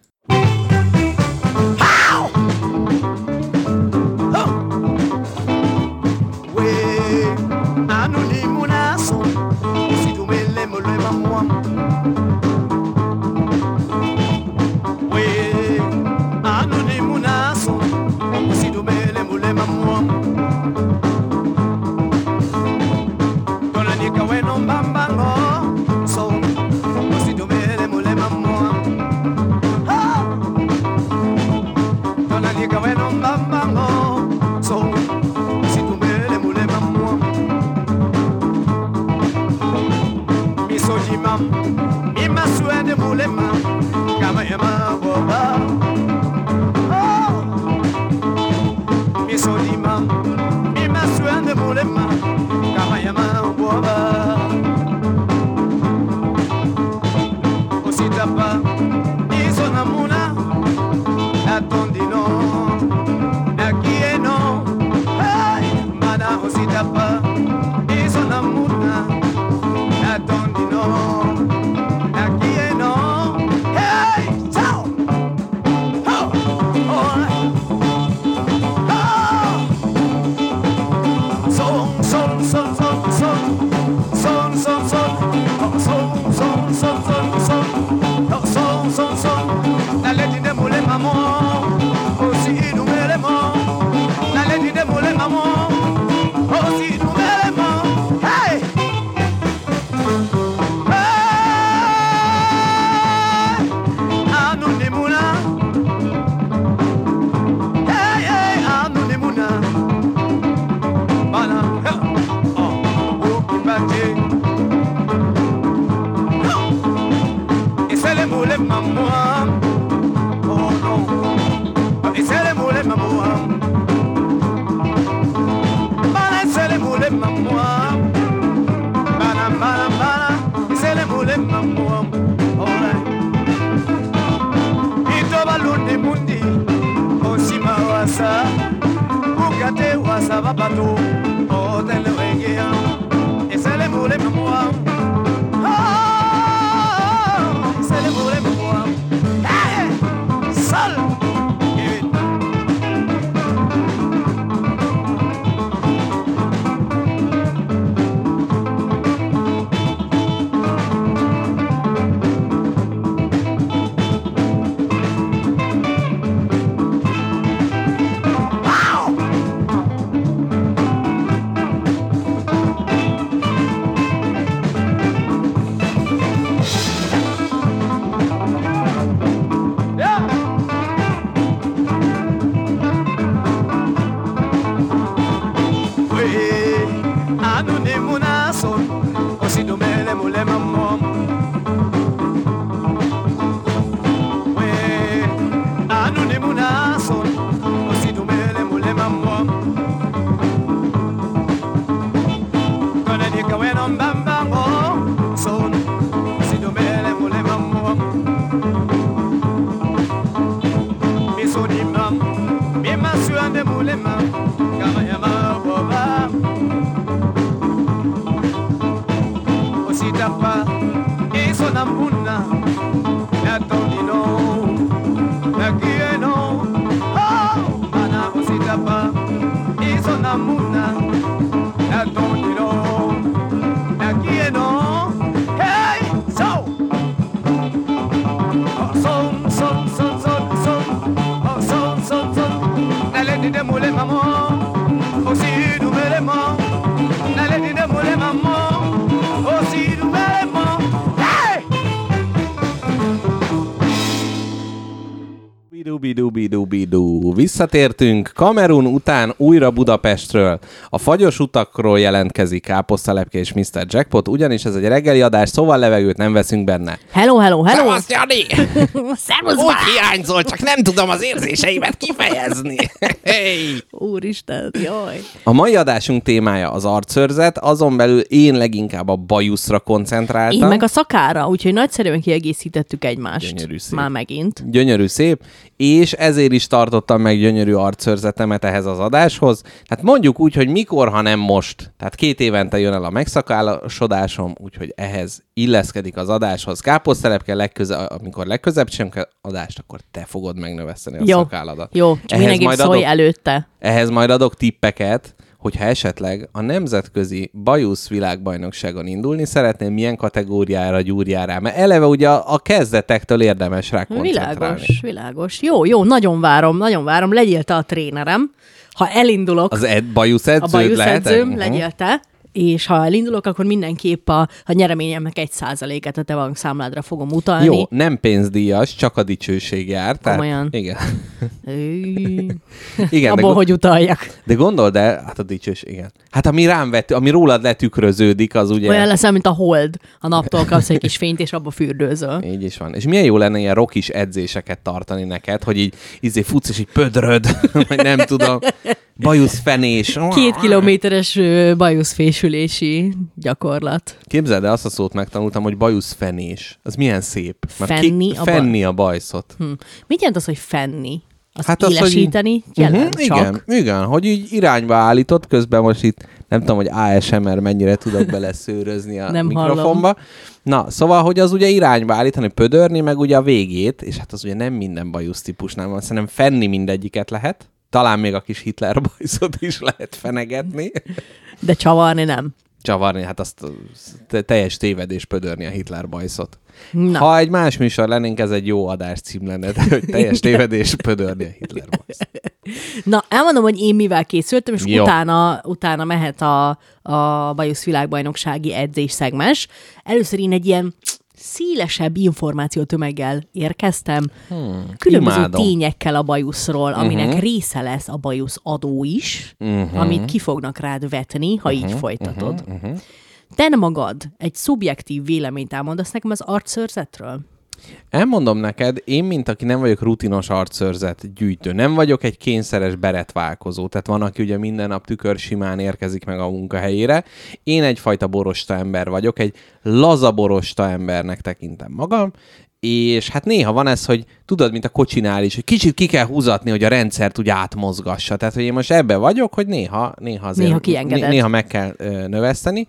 Visszatértünk Kamerun után újra Budapestről. A fagyos utakról jelentkezik Káposztalepke és Mr. Jackpot, ugyanis ez egy reggeli adás, szóval levegőt nem veszünk benne. Hello, hello, hello! Szevasz, Jani! Szervusz, Úgy hiányzol, csak nem tudom az érzéseimet kifejezni. hey! Úristen, jaj! A mai adásunk témája az arcőrzet, azon belül én leginkább a bajuszra koncentráltam. Én meg a szakára, úgyhogy nagyszerűen kiegészítettük egymást. Gyönyörű szép. Már megint. Gyönyörű szép, és ezért is tartottam meg gyönyörű arcőrzetemet ehhez az adáshoz. Hát mondjuk úgy, hogy mikor, ha nem most. Tehát két évente jön el a megszakásodásom, úgyhogy ehhez illeszkedik az adáshoz. Káposztelepke legköze, amikor legközebb sem kell adást, akkor te fogod megnöveszteni a Jó, szakálladat. jó, csak Ehhez mindenképp majd szólj adok- előtte. Ehhez majd adok tippeket, hogyha esetleg a nemzetközi bajusz világbajnokságon indulni szeretném, milyen kategóriára gyúrjál rá. Mert eleve ugye a, a kezdetektől érdemes rá koncentrálni. Világos, világos. Jó, jó, nagyon várom, nagyon várom. Legyél te a trénerem. Ha elindulok, Az ed, bajusz edződ a bajuszedzőm, lehetek? Mhm. legyél te, és ha elindulok, akkor mindenképp a, a nyereményemnek egy százaléket a te bankszámládra fogom utalni. Jó, nem pénzdíjas, csak a dicsőség jár. Tehát, Komolyan? Igen. Igen de, Abból, go- hogy utaljak. de gondold el, hát a dicsőség, igen. Hát ami rám vett, ami rólad letükröződik, az ugye... Olyan leszel, mint a hold. A naptól kapsz egy kis fényt, és abba fürdőzöl. Így is van. És milyen jó lenne ilyen rokis edzéseket tartani neked, hogy így izé futsz, és így pödröd, vagy nem tudom, bajusz fenés. Két kilométeres ö, bajuszfésülési gyakorlat. Képzeld el, azt a szót megtanultam, hogy bajusz fenés. Az milyen szép. Fenni a baj- fenni a bajszot. Hm. Mit jelent az, hogy fenni? Azt Hát hát az, hogy így- élesíteni? Jelent Mhm, csak. Igen, igen, hogy így irányba állított, közben most itt nem tudom, hogy ASMR mennyire tudok beleszőrözni a Nem mikrofonba. Na, szóval, hogy az ugye irányba állítani, pödörni, meg ugye a végét, és hát az ugye nem minden bajusz típusnál van, szerintem fenni mindegyiket lehet. Talán még a kis Hitler bajszot is lehet fenegetni. De csavarni nem. Csavarni, hát azt te- teljes tévedés pödörni a Hitler bajszot. Na. Ha egy más műsor lennénk, ez egy jó adás cím lenne, de hogy teljes tévedés pödörni a Hitler bajszot. Na, elmondom, hogy én mivel készültem, és Jó. utána, utána mehet a, a Bajusz világbajnoksági edzés szegmes. Először én egy ilyen szélesebb információtömeggel érkeztem, hmm, különböző imádom. tényekkel a bajuszról, aminek uh-huh. része lesz a bajusz adó is, uh-huh. amit ki fognak rád vetni, ha uh-huh. így folytatod. Uh-huh. Uh-huh. Te magad egy szubjektív véleményt elmondasz nekem az arcszörzetről? Elmondom neked, én, mint aki nem vagyok rutinos arcszörzet gyűjtő, nem vagyok egy kényszeres beretválkozó, tehát van, aki ugye minden nap tükör simán érkezik meg a munkahelyére. Én egyfajta borosta ember vagyok, egy laza borosta embernek tekintem magam, és hát néha van ez, hogy tudod, mint a kocsinál is, hogy kicsit ki kell húzatni, hogy a rendszert úgy átmozgassa. Tehát, hogy én most ebbe vagyok, hogy néha, néha azért Néha néha meg kell ö, növeszteni.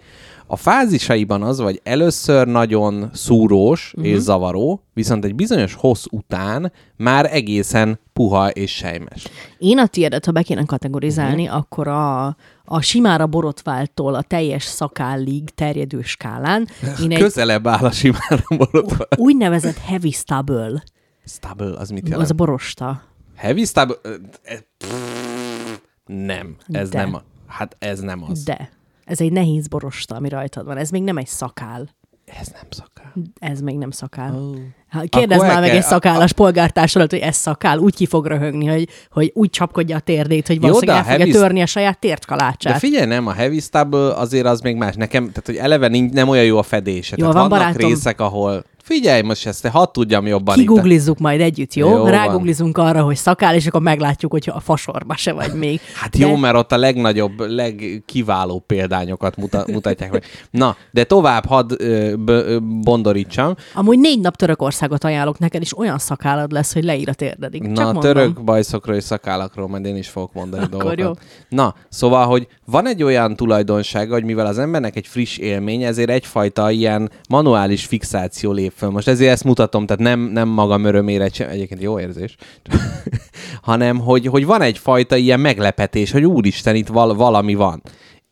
A fázisaiban az, vagy először nagyon szúrós uh-huh. és zavaró, viszont egy bizonyos hossz után már egészen puha és sejmes. Én a tiédet, ha be kéne kategorizálni, uh-huh. akkor a, a simára borotváltól a teljes szakállig terjedő skálán én egy Közelebb áll a simára borotva. úgynevezett heavy stubble, Stubble, az mit az jelent? a borosta. Heavy stubble? Nem, ez De. nem. Hát ez nem az. De. Ez egy nehéz borosta, ami rajtad van. Ez még nem egy szakál. Ez nem szakál. Ez még nem szakál. Akkor el már meg kell- egy szakállas polgártársadat, hogy ez szakál, úgy ki fog röhögni, hogy, hogy úgy csapkodja a térdét, hogy valószínűleg de el a fogja heavy- törni a saját tértkalácsát. De figyelj, nem, a heavy stubble azért az még más. Nekem, tehát hogy eleve nincs, nem olyan jó a fedése. Jól tehát van, vannak barátom. részek, ahol... Figyelj, most ezt te hadd tudjam jobban. Kiguglizzuk majd együtt, jó? Jó. Ráguglizunk arra, hogy szakál, és akkor meglátjuk, hogy a fasorba se vagy még. Hát jó, mert ott a legnagyobb, legkiváló példányokat muta, mutatják meg. Na, de tovább hadd ö, b- bondorítsam. Amúgy négy nap Törökországot ajánlok neked, és olyan szakállad lesz, hogy leír a térdedik. Csak Na, mondom. török bajszokról és szakálakról majd én is fogok mondani Akkor dolgokat. jó. Na, szóval, hogy van egy olyan tulajdonsága, hogy mivel az embernek egy friss élmény, ezért egyfajta ilyen manuális fixáció lép föl. Most ezért ezt mutatom, tehát nem, nem magam örömére, sem, egyébként jó érzés, hanem hogy, hogy van egyfajta ilyen meglepetés, hogy úristen, itt val- valami van.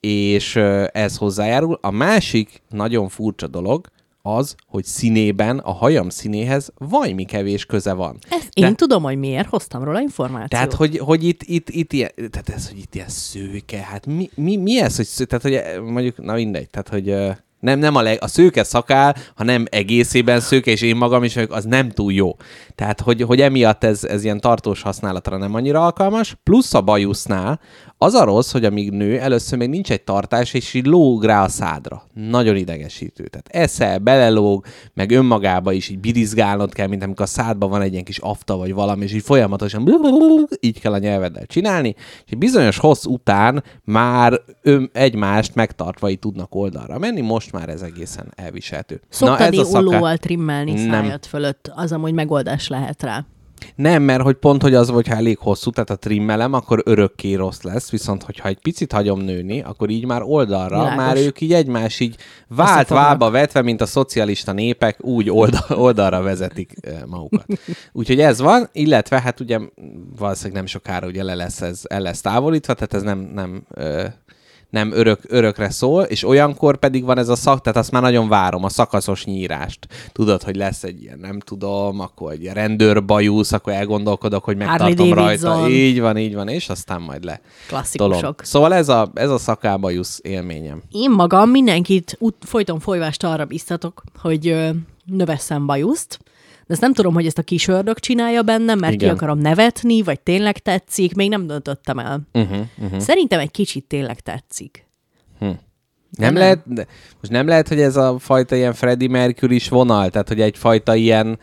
És ez hozzájárul. A másik nagyon furcsa dolog, az, hogy színében, a hajam színéhez vajmi kevés köze van. Ezt én tudom, hogy miért hoztam róla információt. Tehát, hogy, hogy itt, itt, itt ilyen, tehát ez, hogy itt ilyen szőke, hát mi, mi, mi ez, hogy sző, tehát, hogy mondjuk, na mindegy, tehát, hogy nem, nem a, leg, a szőke szakál, ha nem egészében szőke, és én magam is vagyok, az nem túl jó. Tehát, hogy, hogy emiatt ez, ez ilyen tartós használatra nem annyira alkalmas, plusz a bajusznál az a rossz, hogy amíg nő, először még nincs egy tartás, és így lóg rá a szádra. Nagyon idegesítő. Tehát eszel, belelóg, meg önmagába is így birizgálnod kell, mint amikor a szádban van egy ilyen kis afta vagy valami, és így folyamatosan így kell a nyelveddel csinálni, és egy bizonyos hossz után már ön, egymást megtartva így tudnak oldalra menni, most már ez egészen elviselhető. Szoktad ez a ollóval trimmelni Nem. szájad fölött, az amúgy megoldás lehet rá. Nem, mert hogy pont, hogy az, hogyha elég hosszú, tehát a trimmelem, akkor örökké rossz lesz, viszont hogyha egy picit hagyom nőni, akkor így már oldalra, Világos. már ők így egymás így vált válba vetve, mint a szocialista népek, úgy oldal, oldalra vezetik magukat. Úgyhogy ez van, illetve hát ugye valószínűleg nem sokára ugye le lesz ez, el lesz távolítva, tehát ez nem, nem nem örök, örökre szól, és olyankor pedig van ez a szak, tehát azt már nagyon várom, a szakaszos nyírást. Tudod, hogy lesz egy ilyen, nem tudom, akkor egy rendőrbajusz, akkor elgondolkodok, hogy megtartom rajta. Így van, így van, és aztán majd le. Klasszikusok. Tolom. Szóval ez a, ez a szakábajusz élményem. Én magam mindenkit út, folyton folyvást arra biztatok, hogy ö, növesszem bajuszt, de ezt nem tudom, hogy ezt a kis ördög csinálja bennem, mert Igen. ki akarom nevetni, vagy tényleg tetszik, még nem döntöttem el. Uh-huh, uh-huh. Szerintem egy kicsit tényleg tetszik. Nem, nem. lehet, de most nem lehet, hogy ez a fajta ilyen Freddie Mercury is vonal, tehát hogy egyfajta ilyen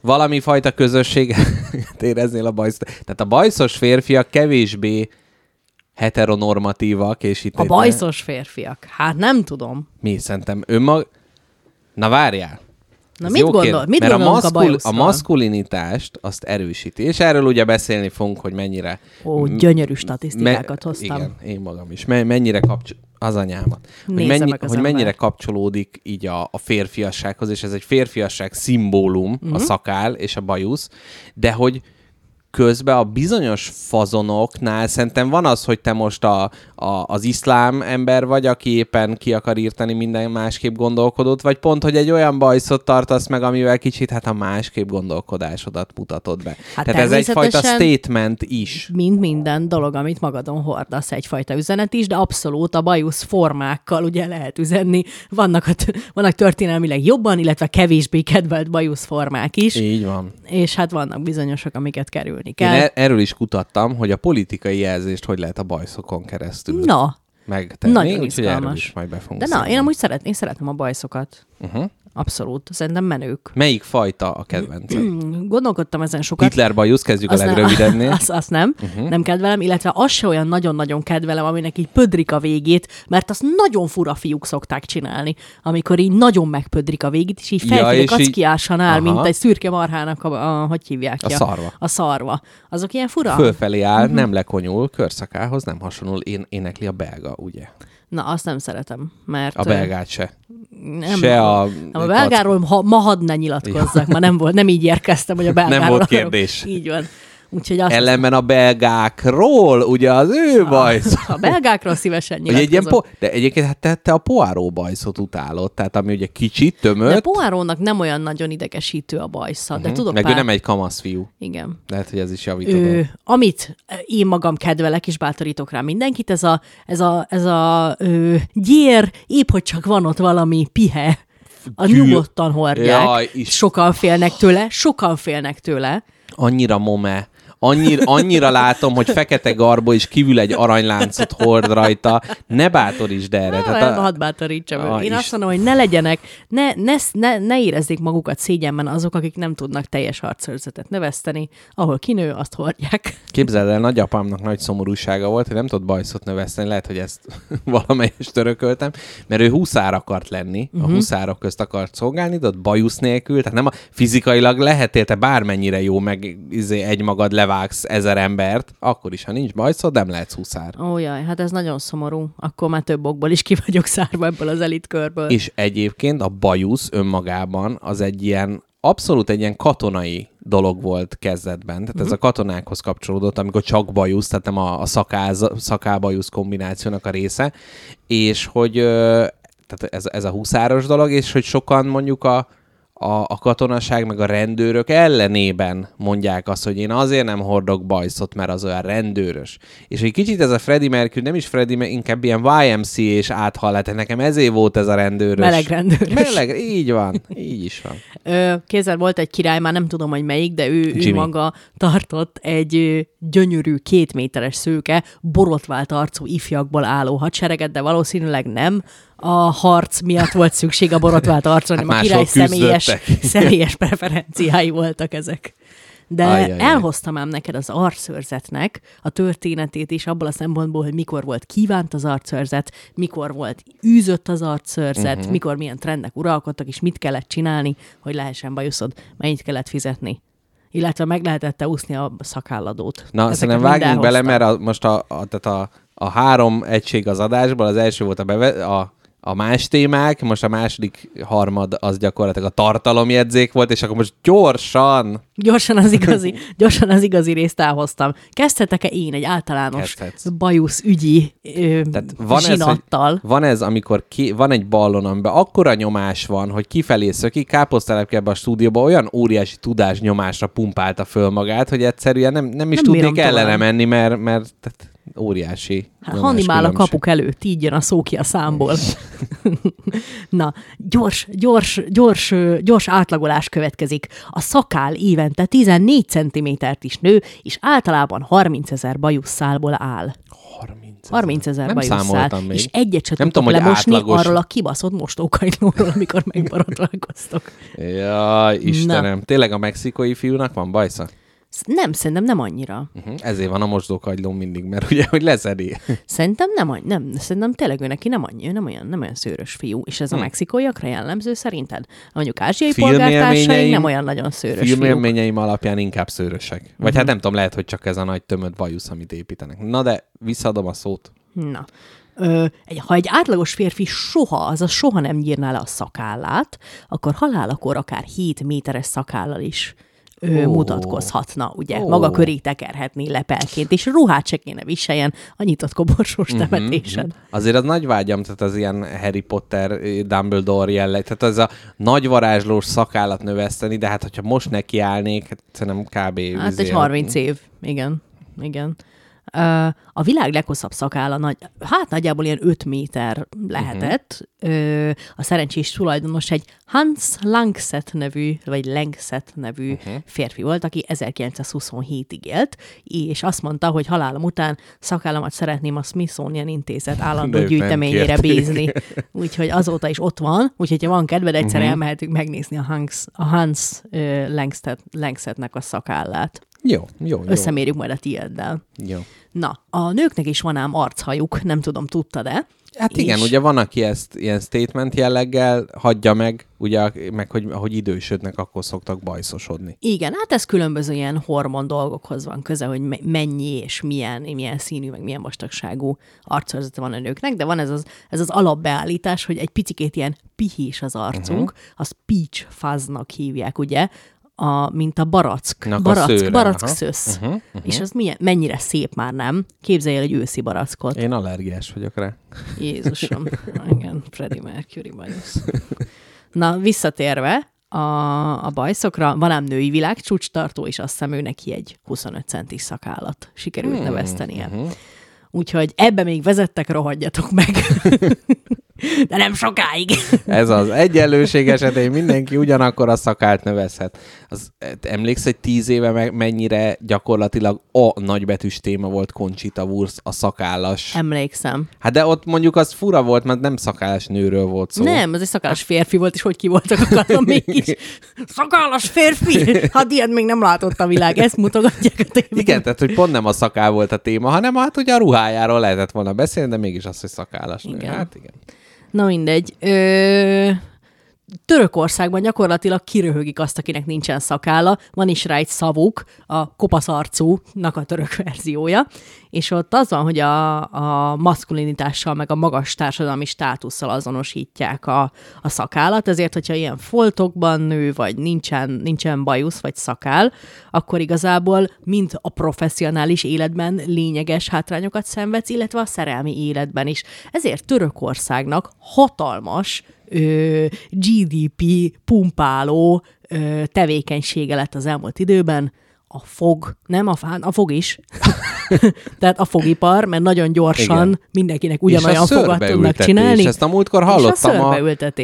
valami fajta közösséget éreznél a bajsz. Tehát a bajszos férfiak kevésbé heteronormatívak, és itt A bajszos férfiak. Hát nem tudom. Mi szerintem önmag... Na várjál. Na Ez mit gondol- kérdés, mit mert a, a maszkul, a bajuszról? maszkulinitást azt erősíti, és erről ugye beszélni fogunk, hogy mennyire... Ó, gyönyörű statisztikákat hoztam. Igen, én magam is. Me- mennyire kapcsol... Az anyámat. Hogy, mennyi, az hogy mennyire kapcsolódik így a, a férfiassághoz, és ez egy férfiasság szimbólum, Mhm. uh-huh. a szakál és a bajusz, de hogy közben a bizonyos fazonoknál szerintem van az, hogy te most a, a, az iszlám ember vagy, aki éppen ki akar írtani minden másképp gondolkodót, vagy pont, hogy egy olyan bajszot tartasz meg, amivel kicsit hát a másképp gondolkodásodat mutatod be. Hát Tehát ez egyfajta statement is. Mint minden dolog, amit magadon hordasz, egyfajta üzenet is, de abszolút a bajusz formákkal ugye lehet üzenni. Vannak, a t- vannak történelmileg jobban, illetve kevésbé kedvelt bajusz formák is, Így van. és hát vannak bizonyosok, amiket kerülni Én kell. er- erről is kutattam, hogy a politikai jelzést hogy lehet a bajszokon keresztül Na, megtenni, Nagyon izgalmas. is majd be De na, én amúgy szeret, én szeretem a bajszokat. Uh-huh. Abszolút. Szerintem menők. Melyik fajta a kedvenced? Gondolkodtam ezen sokat. Hitler bajusz, kezdjük a Azt nem- legrövidebbnél. Azt, azt nem, uh-huh. nem kedvelem, illetve az se olyan nagyon-nagyon kedvelem, aminek így pödrik a végét, mert azt nagyon fura fiúk szokták csinálni, amikor így nagyon megpödrik a végét, és így Ja, és ja, így- kackiásan áll, Aha. mint egy szürke marhának a, a hogy hívják A ki? szarva. A szarva. Azok ilyen fura? Fölfelé áll, Mhm. nem lekonyul, körszakához nem hasonlul, én énekli a belga, ugye? Na, azt nem szeretem, mert... A belgát se. nem, se a... Nem, a belgáról ha, ma hadd ne nyilatkozzak, ma nem volt, nem így érkeztem, hogy a belgáról volt akarok. kérdés. Így van. Úgyhogy azt Ellenben a belgákról, ugye az ő baj. a belgákról szívesen Hogy egy ilyen nyilatkozom. po- de egyébként hát te, te a poáró bajszot utálod, tehát ami ugye kicsit De tömött, Poárónak nem olyan nagyon idegesítő a bajsza, de tudok Mhm. meg pár... ő nem egy kamasz fiú. Igen. Lehet, hogy ez is javítod. Ö, amit én magam kedvelek, és bátorítok rá mindenkit, ez a, ez a, ez a ö, gyér, épp hogy csak van ott valami pihe, a Gyű- nyugodtan hordják. Jaj, is- sokan félnek tőle, sokan félnek tőle. Annyira mome. Annyira, annyira látom, hogy fekete garbó és kívül egy aranyláncot hord rajta. Ne bátorítsd erre. Tehát Tehát a... Hadd bátorítsam Ah. Én is- azt mondom, hogy ne legyenek, ne, ne, ne, ne érezzék magukat szégyenben azok, akik nem tudnak teljes harcőrzetet növeszteni. Ahol kinő, azt hordják. képzeld el, nagyapámnak nagy szomorúsága volt, hogy nem tudott bajszot növeszteni, lehet, hogy ezt valamelyest törököltem, mert ő huszár akart lenni, uh-huh. a huszárok közt akart szolgálni, de ott bajusz nélkül, tehát nem a, fizikailag lehetél te bármennyire jó, meg izé, egymagad levágsz ezer embert, akkor is, ha nincs bajszod, nem lehetsz huszár. Ó, jaj, hát ez nagyon szomorú. Akkor már több okból is ki vagyok szárva ebből az elitkörből. És egyébként a bajusz önmagában az egy ilyen, abszolút egy ilyen katonai dolog volt kezdetben. Tehát ez a katonákhoz kapcsolódott, amikor csak bajusz, tehát nem a, a szakáz, szakábajusz kombinációnak a része, és hogy tehát ez, ez a huszáros dolog, és hogy sokan mondjuk a, a, a katonaság meg a rendőrök ellenében mondják azt, hogy én azért nem hordok bajszot, mert az olyan rendőrös. És egy kicsit ez a Freddie Mercury, nem is Freddie, Mer- inkább ilyen YMCA és áthal, tehát nekem ezért volt ez a rendőrös. Meleg rendőrös. Meleg, így van, így is van. Kézzel volt egy király, már nem tudom, hogy melyik, de ő, ő maga tartott egy gyönyörű két méteres szőke, borotvált arcú ifjakból álló hadsereget, de valószínűleg nem a harc miatt volt szükség a borotvált arcon, hanem a máshol király személyes, személyes preferenciái voltak ezek. De Ajjajjaj. elhoztam ám neked az arcszőrzetnek a történetét is abból a szempontból, hogy mikor volt kívánt az arcszőrzet, mikor volt űzött az arcszőrzet, uh-huh. mikor milyen trendek uralkodtak, és mit kellett csinálni, hogy lehessen bajuszod, mennyit kellett fizetni. Illetve meg lehetett úszni a szakálladót. Na, Ezeket szerintem vágjunk bele, mert a, most a, a, tehát a, a három egység az adásból, az első volt a, beve, a, a más témák, most a második harmad az gyakorlatilag a tartalomjegyzék volt, és akkor most gyorsan Gyorsan az igazi, gyorsan az igazi részt elhoztam. Kezdhetek-e én egy általános Kezdhetsz. bajusz ügyi ö, Tehát van ez, zsinattal? van ez, amikor ki, van egy ballon, amiben akkora nyomás van, hogy kifelé szökik, káposztelepke ebbe a stúdióba olyan óriási tudás nyomásra pumpálta föl magát, hogy egyszerűen nem, nem is Nem tudnék ellene menni, mert, mert tehát óriási Hát nyomás Hannibal a kapuk előtt, így jön a szó ki a számból. Na, gyors, gyors, gyors, gyors átlagolás következik. A szakál évente 14 centimétert is nő, és általában 30 ezer bajuszszálból áll. 30 30 ezer még. És egyet sem hogy lemosni átlagos. arról a kibaszott mostókagylóról, amikor megborotválkoztok. Jaj, Istenem. Tényleg a mexikói fiúnak van bajsza? Nem, szerintem nem annyira. Uh-huh. Ezért van a mosdókagylón mindig, mert ugye, hogy leszedi. Szerintem nem, nem, szerintem tényleg ő neki nem annyi, ő nem olyan, nem olyan szőrös fiú. És ez a Hm. mexikóiakra jellemző szerinted? Mondjuk ázsiai polgártársaink nem olyan nagyon szőrös fiúk. Filmélményeim alapján inkább szőrösek. Vagy Mhm. hát nem tudom, lehet, hogy csak ez a nagy tömött bajusz, amit építenek. Na de visszaadom a szót. Na. Ö, egy, ha egy átlagos férfi soha, azaz soha nem nyírná le a szakállát, akkor halálakor akár 7 méteres szakállal is Ó. mutatkozhatna, ugye? Ó. Maga köré tekerhetné lepelként, és ruhát se kéne viseljen a nyitott koborsós Mhm, temetésen. Azért az nagy vágyam, tehát az ilyen Harry Potter, Dumbledore jelleg, tehát az a nagy varázslós szakállat növeszteni, de hát hogyha most nekiállnék, hát szerintem kb. Hát izé egy a- 30 év, igen. Igen. A világ leghosszabb szakála, nagy, hát nagyjából ilyen 5 méter lehetett. Ö, A szerencsés tulajdonos egy Hans Langset nevű, vagy Langset nevű férfi volt, aki 1927-ig élt, és azt mondta, hogy halálom után szakállamat szeretném a Smithsonian Intézet állandó gyűjteményére bízni. Úgyhogy azóta is ott van, úgyhogy ha van kedved, egyszer uh-huh. elmehetünk megnézni a Hans, a Hans ö, Langset, Langsetnek a szakállát. Jó, jó, jó. Összemérjük majd a tieddel. jó. Na, a nőknek is van ám archajuk, nem tudom, tudtad-e? Hát igen, És- ugye van, aki ezt ilyen statement jelleggel hagyja meg, ugye, meg hogy, hogy idősödnek, akkor szoktak bajszosodni. Igen, hát ez különböző ilyen hormon dolgokhoz van köze, hogy me- mennyi és milyen, milyen színű, meg milyen vastagságú arcőrzete van a nőknek, de van ez az, ez az alapbeállítás, hogy egy picikét ilyen pihis az arcunk, uh-huh. azt peach fuzznak hívják, ugye, a, mint a barack, Nak a barack, szőre, barack aha. szösz. Uh-huh, uh-huh. És az milyen, mennyire szép már, nem? Képzelj el egy őszi barackot. Én allergiás vagyok rá. Jézusom. Igen, Freddie Mercury bajusz. Na, visszatérve a, a bajszokra, van ám női világ csúcstartó, és azt hiszem ő neki egy 25 centis szakállat sikerült hmm. nevesztenie. Úgyhogy ebbe még vezettek, rohadjatok meg. De nem sokáig. Ez az egyenlőség esetén mindenki ugyanakkor a szakált növezhet. Az, emlékszel, hogy tíz éve mennyire gyakorlatilag a nagybetűs téma volt Conchita Wurst, a szakállas. Emlékszem. Hát de ott mondjuk az fura volt, mert nem szakállas nőről volt szó. Nem, ez egy szakállas férfi volt, és hogy ki voltak akarva mégis. Szakállas férfi? Hát ilyet még nem látott a világ, ezt mutogatják a tévében. Igen, tehát hogy pont nem a szakál volt a téma, hanem hát ugye a ruhájáról lehetett volna beszélni, de mégis az, hogy szakállas nő. Igen. Hát igen. Na mindegy. Ö... Törökországban gyakorlatilag kiröhögik azt, akinek nincsen szakálla. Van is rá egy szavuk, a kopaszarcúnak a török verziója, és ott az van, hogy a, a maszkulinitással, meg a magas társadalmi státusszal azonosítják a, a szakállat, ezért, hogyha ilyen foltokban nő, vagy nincsen, nincsen bajusz, vagy szakál, akkor igazából mind a professzionális életben lényeges hátrányokat szenvedsz, illetve a szerelmi életben is. Ezért Törökországnak hatalmas GDP pumpáló tevékenysége lett az elmúlt időben, a fog, nem a fán, a fog is. Tehát a fogipar, mert nagyon gyorsan Igen. Mindenkinek és ugyanolyan fogat tudnak csinálni. Ezt a múltkor És hallottam a,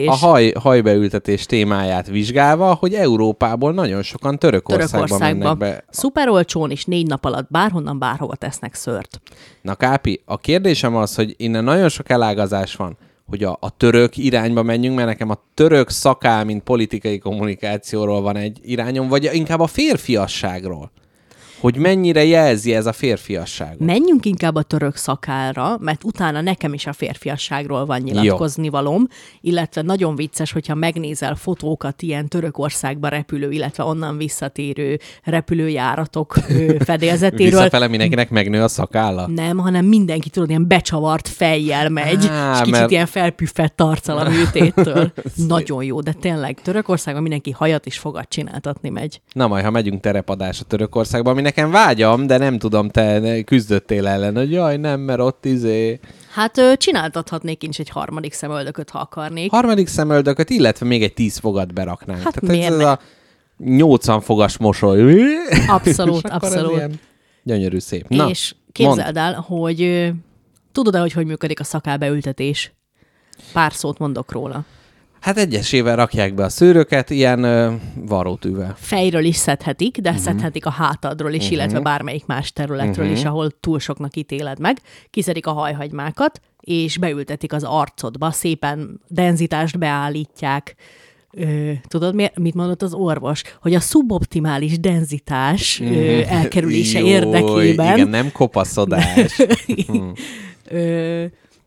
a haj, hajbeültetés témáját vizsgálva, hogy Európából nagyon sokan Törökországba, mennek Törökországba. be. Szuper olcsón és négy nap alatt bárhonnan bárhova tesznek szört. Na Kápi, a kérdésem az, hogy innen nagyon sok elágazás van, hogy a, a török irányba menjünk, mert nekem a török szaká, mint politikai kommunikációról van egy irányom, vagy inkább a férfiasságról. Hogy mennyire jelzi ez a férfiasságot. Menjünk inkább a török szakálra, mert utána nekem is a férfiasságról van nyilatkozni valóm, illetve nagyon vicces, hogyha megnézel fotókat ilyen Törökországba repülő, illetve onnan visszatérő repülőjáratok fedélzetéről. Visszafele mindenkinek megnő a szakálla? Nem, hanem mindenki tudod, ilyen becsavart fejjel megy, Á, és kicsit mert- ilyen felpüffett arccal a műtéttől. Nagyon jó, de tényleg Törökországban mindenki hajat és fogat csináltatni megy. Na majd, ha megyünk terepadásra Törökországba, ami nekem vágyam, de nem tudom, te küzdöttél ellen, hogy jaj, nem, mert ott izé... Hát csináltathatnék én is egy harmadik szemöldököt, ha akarnék. Harmadik szemöldököt, illetve még egy tíz fogat beraknánk. Hát Tehát miért ez ne? a 80 fogas mosoly. Abszolút, abszolút. Gyönyörű szép. Na, és képzeld el, hogy tudod-e, hogy hogy működik a szakálbeültetés? Pár szót mondok róla. Hát egyesével rakják be a szőröket, ilyen ö, varrótűvel. Fejről is szedhetik, Mhm. de uh-huh. szedhetik a hátadról is, uh-huh. illetve bármelyik más területről uh-huh. is, ahol túl soknak ítéled meg. Kiszedik a hajhagymákat, és beültetik az arcodba, szépen denzitást beállítják. Ö, tudod, miért, mit mondott az orvos? Hogy a szuboptimális denzitás ö, elkerülése Mhm. Jó, érdekében Igen, nem kopaszodás. Ö,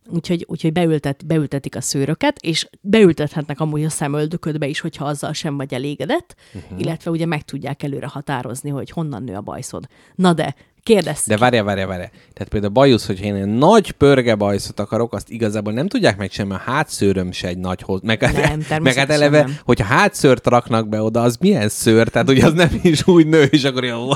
úgyhogy, úgyhogy beültet, beültetik a szőröket, és beültethetnek amúgy a szemöldöködbe is, hogyha azzal sem vagy elégedett, uh-huh. illetve ugye meg tudják előre határozni, hogy honnan nő a bajszod. Na de, kérdezz. De várja, várja, várja. Tehát például bajusz, hogyha én egy nagy pörge bajszot akarok, azt igazából nem tudják megcsinálni, mert a hátszőröm se egy nagy hoz. Meg, Nem, meg hát eleve, nem. hogyha hátszőrt raknak be oda, az milyen szőr? Tehát ugye az nem is úgy nő, és akkor jó.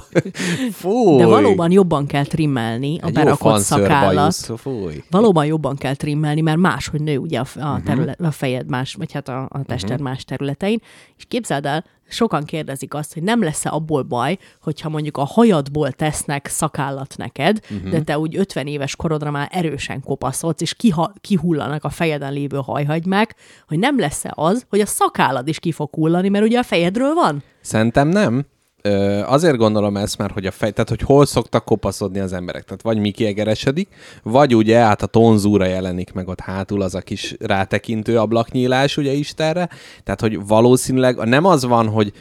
Fúj. De valóban jobban kell trimmelni a egy berakott szakállat. Fúj. Valóban jobban kell trimmelni, mert máshogy nő ugye a, Mhm. a, terület, a fejed más, vagy hát a, a tested uh-huh. más területein. És képzeld el, sokan kérdezik azt, hogy nem lesz-e abból baj, hogyha mondjuk a hajadból tesznek szakállat neked, uh-huh. de te úgy 50 éves korodra már erősen kopaszodsz, és kiha- kihullanak a fejeden lévő hajhagymák, hogy nem lesz-e az, hogy a szakállad is ki fog hullani, mert ugye a fejedről van? Szerintem nem. Azért gondolom ezt, mert hogy a fej, tehát hogy hol szoktak kopaszodni az emberek. Tehát vagy mi kiegeresedik, vagy ugye át a tonzúra jelenik meg ott hátul az a kis rátekintő ablaknyílás ugye Istenre. Tehát, hogy valószínűleg nem az van, hogy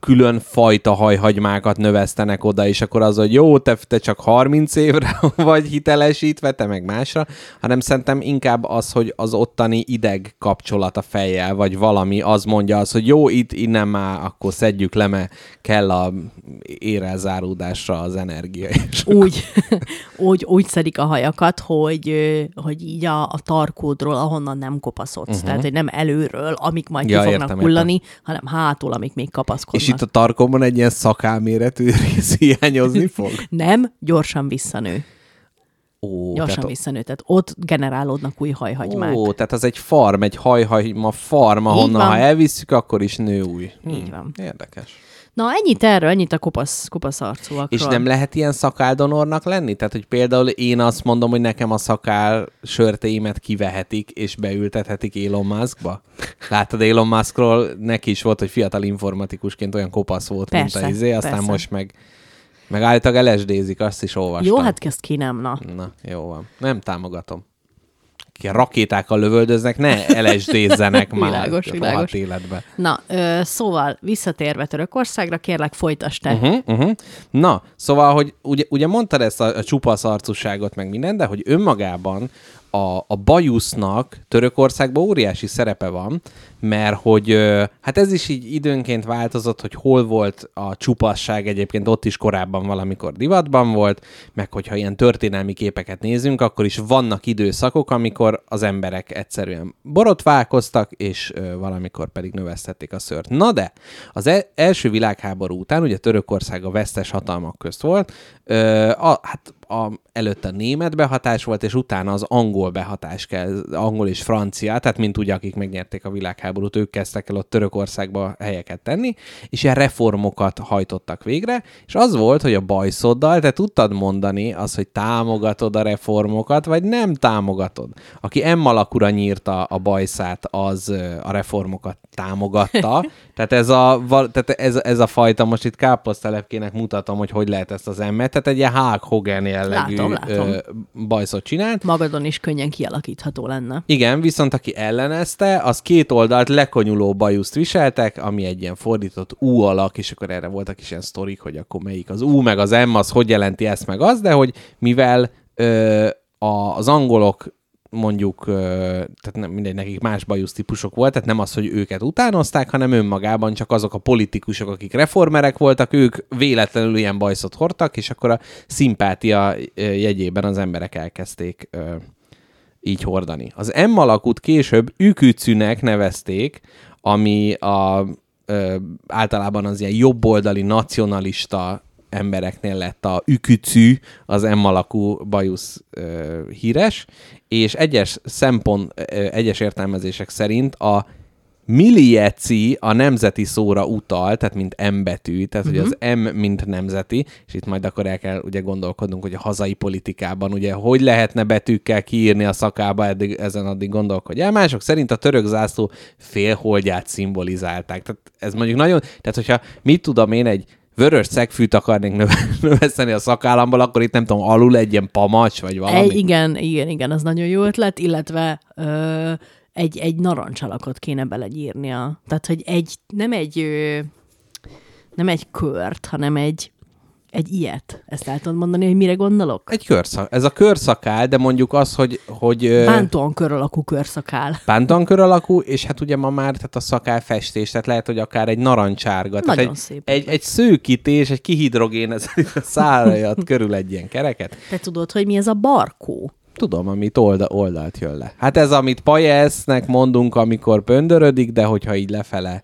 külön fajta hajhagymákat növesztenek oda, és akkor az, hogy jó, te, te csak 30 évre vagy hitelesítve, te meg másra, hanem szerintem inkább az, hogy az ottani ideg kapcsolat a fejjel, vagy valami, az mondja az, hogy jó, itt innen már akkor szedjük le, mert kell a érelzáródásra az energia. Úgy, úgy, úgy szedik a hajakat, hogy, hogy így a, a tarkódról, ahonnan nem kopaszodsz. Uh-huh. Tehát, hogy nem előről, amik majd Ja, ki fognak értem, hullani, hanem hátul, amik még kapaszkodnak. És itt a tarkomban egy ilyen szakálméretű rész hiányozni fog? Nem, gyorsan visszanő. Ó, Gyorsan tehát, visszanő. Tehát ott generálódnak új hajhagymák. ó, tehát az egy farm, egy hajhagyma farm, ahonnan ha elvisszük, akkor is nő új. Így van. Érdekes. Na, ennyit erről, ennyit a kopasz, kopasz arcúakról. És nem lehet ilyen szakáldonornak lenni? Tehát, hogy például én azt mondom, hogy nekem a szakál sörtéimet kivehetik, és beültethetik Elon Muskba? Láttad Elon Muskról, neki is volt, hogy fiatal informatikusként olyan kopasz volt, Persze, mint a izé, aztán persze. most meg, meg állítólag LSD-zik, azt is olvastam. Jó, hát kezd ki nem, na. Na, jó van. Nem támogatom. Rakétákkal lövöldöznek, ne LSD-zzenek már Világos, a világos. életbe. Na, ö, szóval visszatérve Törökországra, kérlek folytasd te. Uh-huh, uh-huh. Na, szóval, hogy ugye, ugye mondtad ezt a, a csupasz arcúságot, meg minden, de hogy önmagában a, a bajusznak Törökországban óriási szerepe van, mert hogy hát ez is így időnként változott, hogy hol volt a csupasság egyébként, ott is korábban valamikor divatban volt, meg hogyha ilyen történelmi képeket nézünk, akkor is vannak időszakok, amikor az emberek egyszerűen borotválkoztak, és valamikor pedig növesztették a szört. Na de, az e- első világháború után, ugye Törökország a vesztes hatalmak közt volt, a, hát a, előtte a német behatás volt, és utána az angol behatás kell, angol és francia, tehát mint ugye, akik megnyerték a világháborút, ők kezdtek el ott Törökországba helyeket tenni, és ilyen reformokat hajtottak végre, és az volt, hogy a bajszoddal te tudtad mondani az, hogy támogatod a reformokat, vagy nem támogatod. Aki M alakúra nyírta a bajszát, az a reformokat támogatta, tehát ez a, tehát ez, ez a fajta, most itt káposztelepkének mutatom, hogy hogy lehet ezt az emmet, tehát egy ilyen Hulk Hogan jellegű Látom, látom. Bajszot csinált, Magadon is könnyen kialakítható lenne. igen, viszont aki ellenezte, az két oldalt lekonyuló bajuszt viseltek, ami egy ilyen fordított U alak, és akkor erre voltak is ilyen sztorik, hogy akkor melyik az U, meg az M, az hogy jelenti ezt, meg az, de hogy mivel ö, az angolok mondjuk, tehát nem mindegy, nekik más bajusz típusok volt, tehát nem az, hogy őket utánozták, hanem önmagában csak azok a politikusok, akik reformerek voltak, ők véletlenül ilyen bajszot hordtak, és akkor a szimpátia jegyében az emberek elkezdték így hordani. Az M alakút később ükücűnek nevezték, ami a, általában az ilyen jobboldali nacionalista embereknél lett a ükücű, az M alakú bajusz ö, híres, és egyes szempont, ö, egyes értelmezések szerint a Milieci a nemzeti szóra utal, tehát mint M betű, tehát uh-huh. hogy az M mint nemzeti, és itt majd akkor el kell ugye gondolkodnunk, hogy a hazai politikában ugye hogy lehetne betűkkel kiírni a szakába, eddig, ezen addig gondolkodj el. Mások szerint a török zászló félholdját szimbolizálták. Tehát ez mondjuk nagyon, tehát hogyha mit tudom én egy vörös szegfűt akarnék növe- növeszteni a szakállamból, akkor itt nem tudom, alul egy ilyen pamacs, vagy valami. Egy, igen, igen, igen, az nagyon jó ötlet, illetve ö, egy, egy narancsalakot kéne belegyírnia. Tehát, hogy egy, nem egy, ö, nem egy kört, hanem egy, egy ilyet. Ezt el tudod mondani, hogy mire gondolok? Egy körszak, ez a körszakál, de mondjuk az, hogy, hogy Bántóan kör alakú körszakál. bántankör alakú, és hát ugye ma már tehát a szakál festés, tehát lehet, hogy akár egy narancsárga. Tehát Nagyon egy, szép Egy, egy szőkítés, egy kihidrogén, ez a szájat körül egy ilyen kereket. Te tudod, hogy mi ez a barkó? Tudom, amit olda, oldalt jön le. Hát ez, amit pajesznek mondunk, amikor pöndörödik, de hogyha így lefele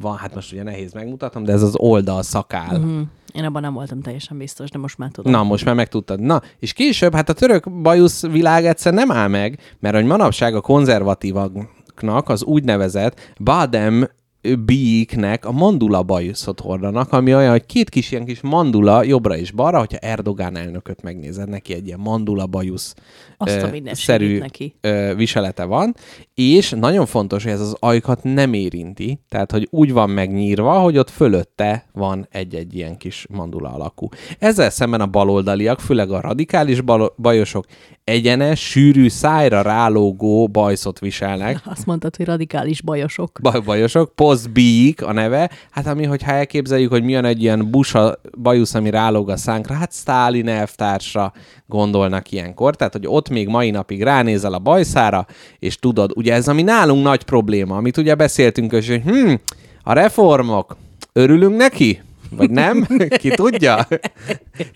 van, hát most ugye nehéz megmutatnom, de ez az oldal szakál. Hm, én abban nem voltam teljesen biztos, de most már tudom. Na, most már megtudtad. Na, és később, hát a török bajusz világ egyszer nem áll meg, mert hogy manapság a konzervatívaknak az úgynevezett Badem bíiknek a mandula bajuszot hordanak, ami olyan, hogy két kis ilyen kis mandula jobbra és balra, hogyha Erdogán elnököt megnézed, neki egy ilyen mandula bajusz Azt ö, szerű neki. ö, viselete van, és nagyon fontos, hogy ez az ajkat nem érinti, tehát hogy úgy van megnyírva, hogy ott fölötte van egy-egy ilyen kis mandula alakú. Ezzel szemben a baloldaliak, főleg a radikális balo- bajosok egyenes, sűrű, szájra rálógó bajszot viselnek, Azt mondtad, hogy radikális bajosok. baj, bajosok, Postbeak a neve, hát ami, hogyha elképzeljük, hogy milyen egy ilyen busa bajusz, ami rálóg a szánkra, hát Sztálin elvtársra gondolnak ilyenkor, tehát hogy ott még mai napig ránézel a bajszára, és tudod, ugye ez ami nálunk nagy probléma, amit ugye beszéltünk, is, hogy hm, a reformok, örülünk neki? Vagy nem? Ki tudja?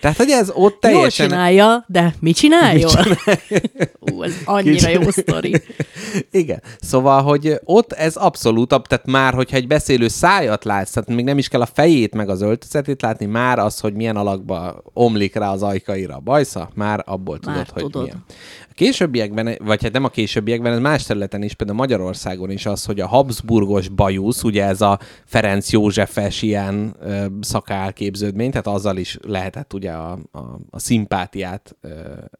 Tehát, hogy ez ott Jól teljesen... csinálja, de mit csináljon? Ú, ez annyira Kicsi- jó sztori. Igen. Szóval, hogy ott ez abszolút, tehát már, hogyha egy beszélő szájat látsz, tehát még nem is kell a fejét meg az öltözetét látni, már az, hogy milyen alakba omlik rá az ajkaira a bajsza, már abból Már tudod, hogy tudod. milyen. A későbbiekben, vagy hát nem a későbbiekben, ez más területen is, például Magyarországon is az, hogy a Habsburgos bajusz, ugye ez a Ferenc Józsefes ilyen ö, szakálképződmény, tehát azzal is lehetett ugye a, a, a szimpátiát ö,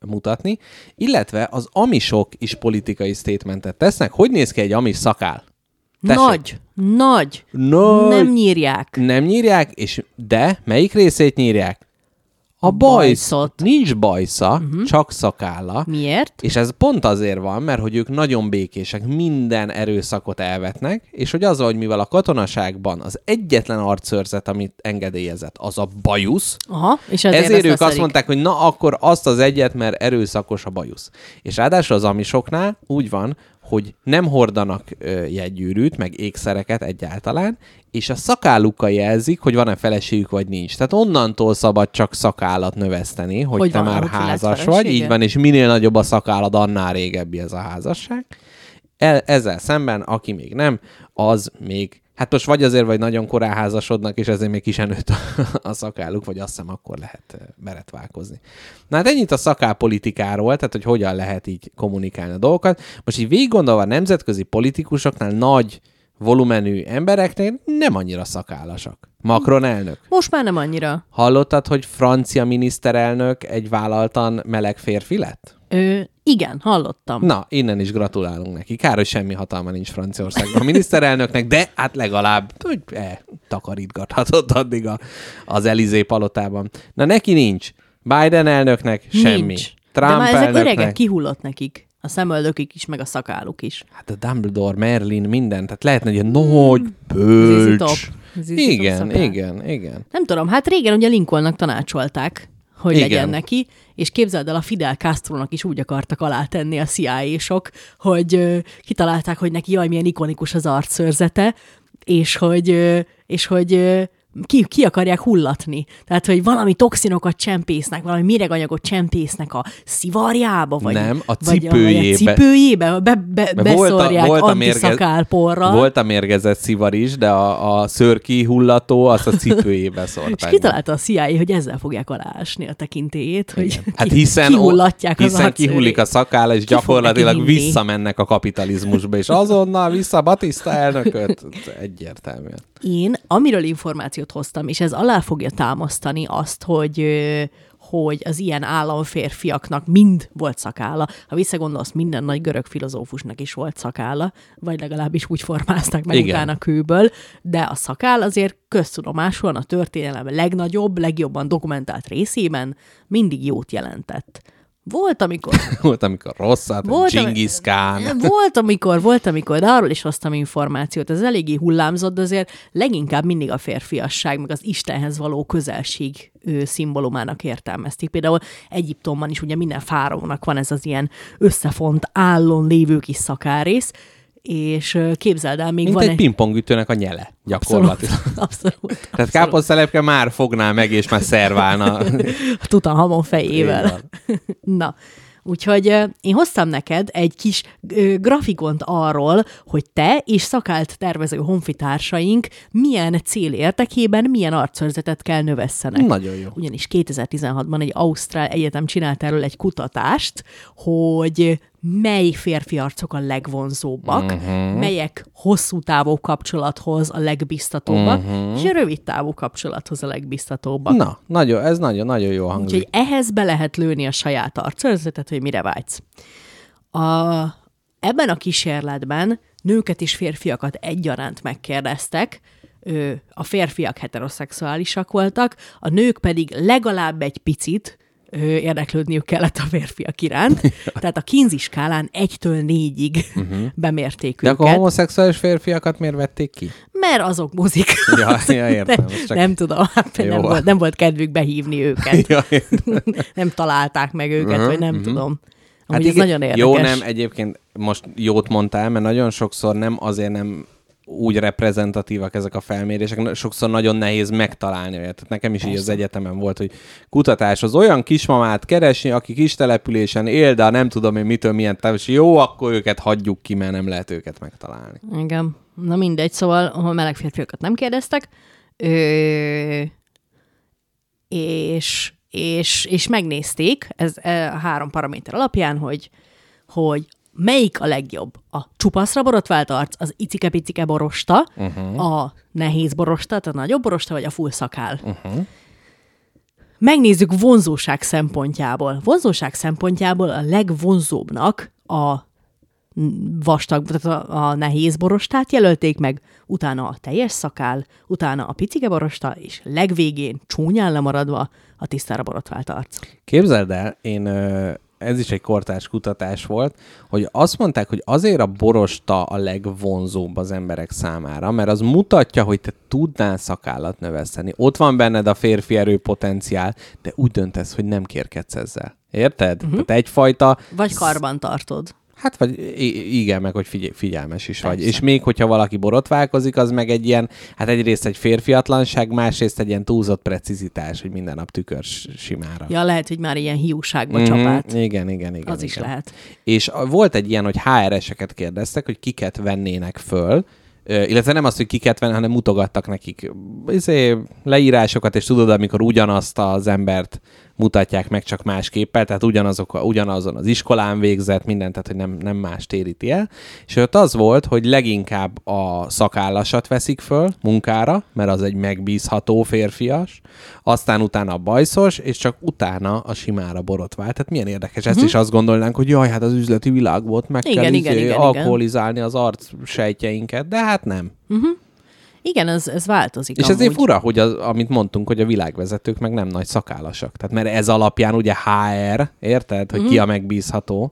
mutatni, illetve az amisok is politikai statementet tesznek. Hogy néz ki egy amis szakál? Tessék. Nagy, nagy. Nagy. Nem nyírják. Nem nyírják, és de melyik részét nyírják? A, bajsz. bajszot. Nincs bajsza, uh-huh. csak szakálla. Miért? És ez pont azért van, mert hogy ők nagyon békések, minden erőszakot elvetnek, és hogy az, hogy mivel a katonaságban az egyetlen arcőrzet, amit engedélyezett, az a bajusz, Aha, és ezért, ezért ők azt mondták, hogy na akkor azt az egyet, mert erőszakos a bajusz. És ráadásul az amisoknál úgy van, hogy nem hordanak ö, jegygyűrűt, meg ékszereket egyáltalán, és a szakállukkal jelzik, hogy van-e feleségük, vagy nincs. Tehát onnantól szabad csak szakállat növeszteni, hogy, Hogy te már házas vagy, így van, és minél nagyobb a szakállad, annál régebbi ez a házasság. El, ezzel szemben, aki még nem, az még, hát most vagy azért, vagy nagyon korán házasodnak, és ezért még ki sem nőtt a, szakálluk, vagy azt hiszem, akkor lehet eh, beretválkozni. Na hát ennyit a szakálpolitikáról, tehát hogy hogyan lehet így kommunikálni a dolgokat. Most így végig gondolva a nemzetközi politikusoknál nagy volumenű embereknél nem annyira szakállasak. Macron elnök. Most már nem annyira. Hallottad, hogy francia miniszterelnök egy vállaltan meleg férfi lett? Ö, igen, hallottam. Na, innen is gratulálunk neki. Kár, hogy semmi hatalma nincs Franciaországban a miniszterelnöknek, de hát legalább hogy eh, takarítgathatott addig a, az Elizé palotában. Na, neki nincs. Biden elnöknek semmi. Nincs. Trump De már ezek elnöknek. öregek, kihullott nekik. A szemöldökük is, meg a szakáluk is. Hát a Dumbledore, Merlin, minden. Tehát lehetne egy ilyen nagy, bölcs. Top. Zizi top Igen, szakál. igen, igen. Nem tudom, hát régen ugye Lincolnnak tanácsolták, hogy Igen. Legyen neki, és képzeld el, a Fidel Castro-nak is úgy akartak alátenni a CIA-sok, hogy ö, kitalálták, hogy neki jaj, milyen ikonikus az arcszörzete, és hogy, ö, és hogy ö, ki, ki akarják hullatni. Tehát, hogy valami toxinokat csempésznek, valami méreganyagot csempésznek a szivarjába, vagy, Nem, a cipőjébe. Vagy a cipőjébe, be, be, Mert volt a- volt a mérge- antiszakálporral. Volt a mérgezett szivar is, de a, a szörki hullató azt a cipőjébe És szórták. kitalálta a CIA, hogy ezzel fogják aláásni a tekintélyét, hogy Igen. Hát ki- hiszen, kihullatják az hiszen arcőrét. kihullik a szakála, és Ki gyakorlatilag visszamennek a kapitalizmusba, és azonnal vissza Batista elnököt. Egyértelműen. Én, amiről információt hoztam, és ez alá fogja támasztani azt, hogy hogy az ilyen államférfiaknak mind volt szakálla. Ha visszagondolsz, minden nagy görög filozófusnak is volt szakálla, vagy legalábbis úgy formázták meg Igen. Utána kőből, de a szakáll azért köztudomásúan a történelem legnagyobb, legjobban dokumentált részében mindig jót jelentett. Volt, amikor Volt, amikor rosszat, Volt, Genghis Khan. Volt, amikor, volt, amikor, de arról is hoztam információt. Ez eléggé hullámzott, de azért leginkább mindig a férfiasság, meg az Istenhez való közelség ő, szimbólumának értelmezték. Például Egyiptomban is ugye minden fáraónak van ez az ilyen összefont, állon lévő kis szakárész, és képzeld el, még Mint van egy pingpongütőnek a nyele, gyakorlatilag. Abszolút, abszolút. Tehát káposztelepke már fogná meg, és már szerválna. A Tutanhamon fejével. Na, úgyhogy én hoztam neked egy kis ö, grafikont arról, hogy te és szakált tervező honfitársaink milyen cél érdekében milyen arcszörzetet kell növesszenek. Nagyon jó. Ugyanis 2016-ban egy Ausztrál Egyetem csinált erről egy kutatást, hogy mely férfi arcok a legvonzóbbak, uh-huh. melyek hosszú távú kapcsolathoz a legbiztatóbbak, uh-huh. és a rövid távú kapcsolathoz a legbiztatóbbak. Na, nagyon, ez nagyon-nagyon jó hangzik. Úgyhogy ehhez be lehet lőni a saját arcőrzetet, hogy mire vágysz. A, ebben a kísérletben nőket és férfiakat egyaránt megkérdeztek, a férfiak heteroszexuálisak voltak, a nők pedig legalább egy picit érdeklődniük kellett a férfiak iránt. Tehát a Kinsey skálán egytől négyig uh-huh. bemérték. De őket. akkor a homoszexuális férfiakat miért vették ki? Mert azok mozik. Ja, ja értem. Nem, csak- nem tudom, hát Jó. nem volt, nem volt kedvük behívni őket. Ja, értem. nem találták meg őket, Mhm, vagy nem mhm. tudom. Amúgy ez igen, nagyon érdekes. Jó, nem, egyébként most jót mondtál, mert nagyon sokszor nem azért nem úgy reprezentatívak ezek a felmérések, sokszor nagyon nehéz megtalálni olyat. Tehát nekem is így az egyetemen volt, hogy kutatás az olyan kismamát keresni, aki kis településen él, de nem tudom én mitől milyen és jó, akkor őket hagyjuk ki, mert nem lehet őket megtalálni. Igen. Na mindegy, szóval a meleg férfiakat nem kérdeztek, ö, és, és, és megnézték ez e, a három paraméter alapján, hogy, hogy melyik a legjobb. A csupaszra borotvált arc, az icike-picike borosta, uh-huh. a nehéz borosta, a nagyobb borosta, vagy a full szakál. Uh-huh. Megnézzük vonzóság szempontjából. Vonzóság szempontjából a legvonzóbbnak a vastag, tehát a, a nehéz borostát jelölték meg, utána a teljes szakál, utána a picike borosta, és legvégén csúnyán lemaradva a tisztára borotvált arc. Képzeld el, én ö, ez is egy kortárs kutatás volt, hogy azt mondták, hogy azért a borosta a legvonzóbb az emberek számára, mert az mutatja, hogy te tudnál szakállat növeszteni. Ott van benned a férfi erőpotenciál, de úgy döntesz, hogy nem kérkedsz ezzel. Érted? Uh-huh. Tehát egyfajta Vagy karban tartod. Hát vagy igen, meg hogy figyel- figyelmes is vagy. Persze. És még hogyha valaki borotválkozik, az meg egy ilyen, hát egyrészt egy férfiatlanság, másrészt egy ilyen túlzott precizitás, hogy minden nap tükör simára. Ja, lehet, hogy már ilyen hiúságba Mhm, csapát. Igen, igen, igen. Az is igen. lehet. És volt egy ilyen, hogy HR-eseket kérdeztek, hogy kiket vennének föl, illetve nem azt, hogy kiket venni, hanem mutogattak nekik izé, leírásokat, és tudod, amikor ugyanazt az embert mutatják meg csak más képpel, tehát ugyanazok, ugyanazon az iskolán végzett, mindent, tehát hogy nem, nem más téríti el. És ott az volt, hogy leginkább a szakállasat veszik föl munkára, mert az egy megbízható férfias, aztán utána a bajszos, és csak utána a simára borotvált. Tehát milyen érdekes. Ezt is azt gondolnánk, hogy jaj, hát az üzleti világból ott meg. Igen, kell igen, izé, igen, igen. alkoholizálni az arc sejtjeinket, de hát nem. Igen, ez, ez változik És amúgy. ezért fura, hogy az, amit mondtunk, hogy a világvezetők meg nem nagy szakállasak. Tehát mert ez alapján ugye HR, érted, hogy ki Mhm. a megbízható.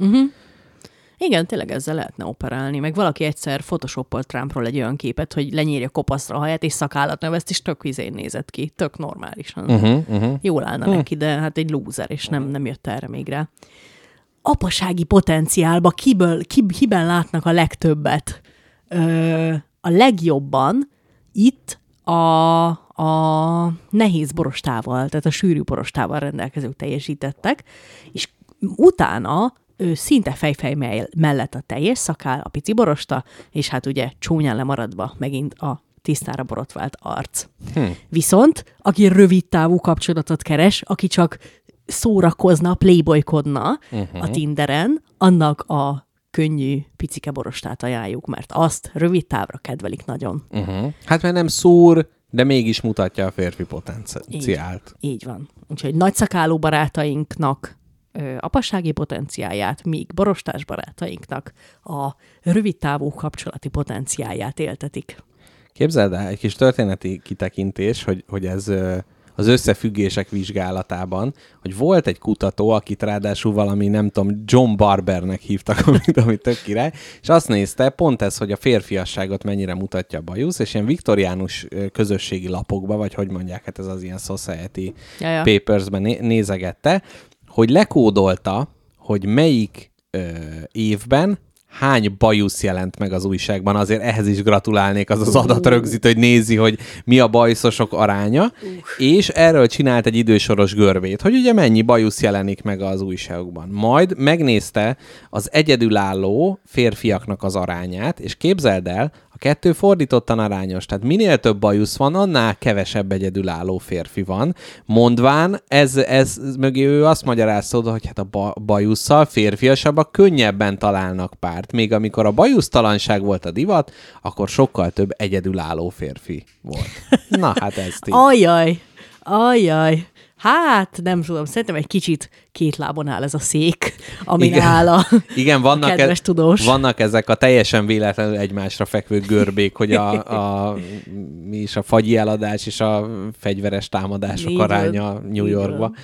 Igen, tényleg ezzel lehetne operálni. Meg valaki egyszer photoshopolt Trumpról egy olyan képet, hogy lenyírja kopaszra a haját, és szakállat növeszt, és tök vizén nézett ki. Tök normálisan. Uh-huh, uh-huh. Jól állna neki, de hát egy lúzer, és nem, nem jött erre még rá. Apasági potenciálba kiből, ki, kiben látnak a legtöbbet? Ö, a legjobban itt a, a nehéz borostával, tehát a sűrű borostával rendelkezők teljesítettek, és utána ő szinte fejfej mell- mellett a teljes szakál, a pici borosta, és hát ugye csúnyán lemaradva megint a tisztára borotvált arc. Hm. Viszont, aki rövid távú kapcsolatot keres, aki csak szórakozna, playboykodna uh-huh. a Tinderen, annak a könnyű picike borostát ajánljuk, mert azt rövid távra kedvelik nagyon. Uh-huh. Hát mert nem szúr, de mégis mutatja a férfi potenciált. Így van. Úgyhogy nagyszakáló barátainknak ö, apassági potenciáját, míg borostás barátainknak a rövidtávú kapcsolati potenciáját éltetik. Képzeld el, egy kis történeti kitekintés, hogy, hogy ez ö, az összefüggések vizsgálatában, hogy volt egy kutató, akit ráadásul valami, nem tudom, John Barbernek hívtak, amit, amit tök király, és azt nézte, pont ez, hogy a férfiasságot mennyire mutatja a bajusz, és ilyen viktoriánus közösségi lapokba, vagy hogy mondják, hát ez az ilyen society Ja, ja. papersben né- nézegette, hogy lekódolta, hogy melyik ö, évben hány bajusz jelent meg az újságban. Azért ehhez is gratulálnék az az adatrögzítő, hogy nézi, hogy mi a bajszosok aránya, és erről csinált egy idősoros görvét, hogy ugye mennyi bajusz jelenik meg az újságokban. Majd megnézte az egyedülálló férfiaknak az arányát, és képzeld el, kettő fordítottan arányos, tehát minél több bajusz van, annál kevesebb egyedülálló férfi van. Mondván, ez, ez mögé ő azt magyarázta hogy hát a ba- bajusszal férfiasabbak könnyebben találnak párt, még amikor a bajusztalanság volt a divat, akkor sokkal több egyedülálló férfi volt. Na hát ez így. Ajaj, ajaj. Hát, nem tudom, szerintem egy kicsit két lábon áll ez a szék, amin Igen. áll a, Igen, vannak, a kedves e- tudós. vannak ezek a teljesen véletlenül egymásra fekvő görbék, hogy a, a, mi is a fagyi eladás és a fegyveres támadások Így van, aránya New így Yorkba. van.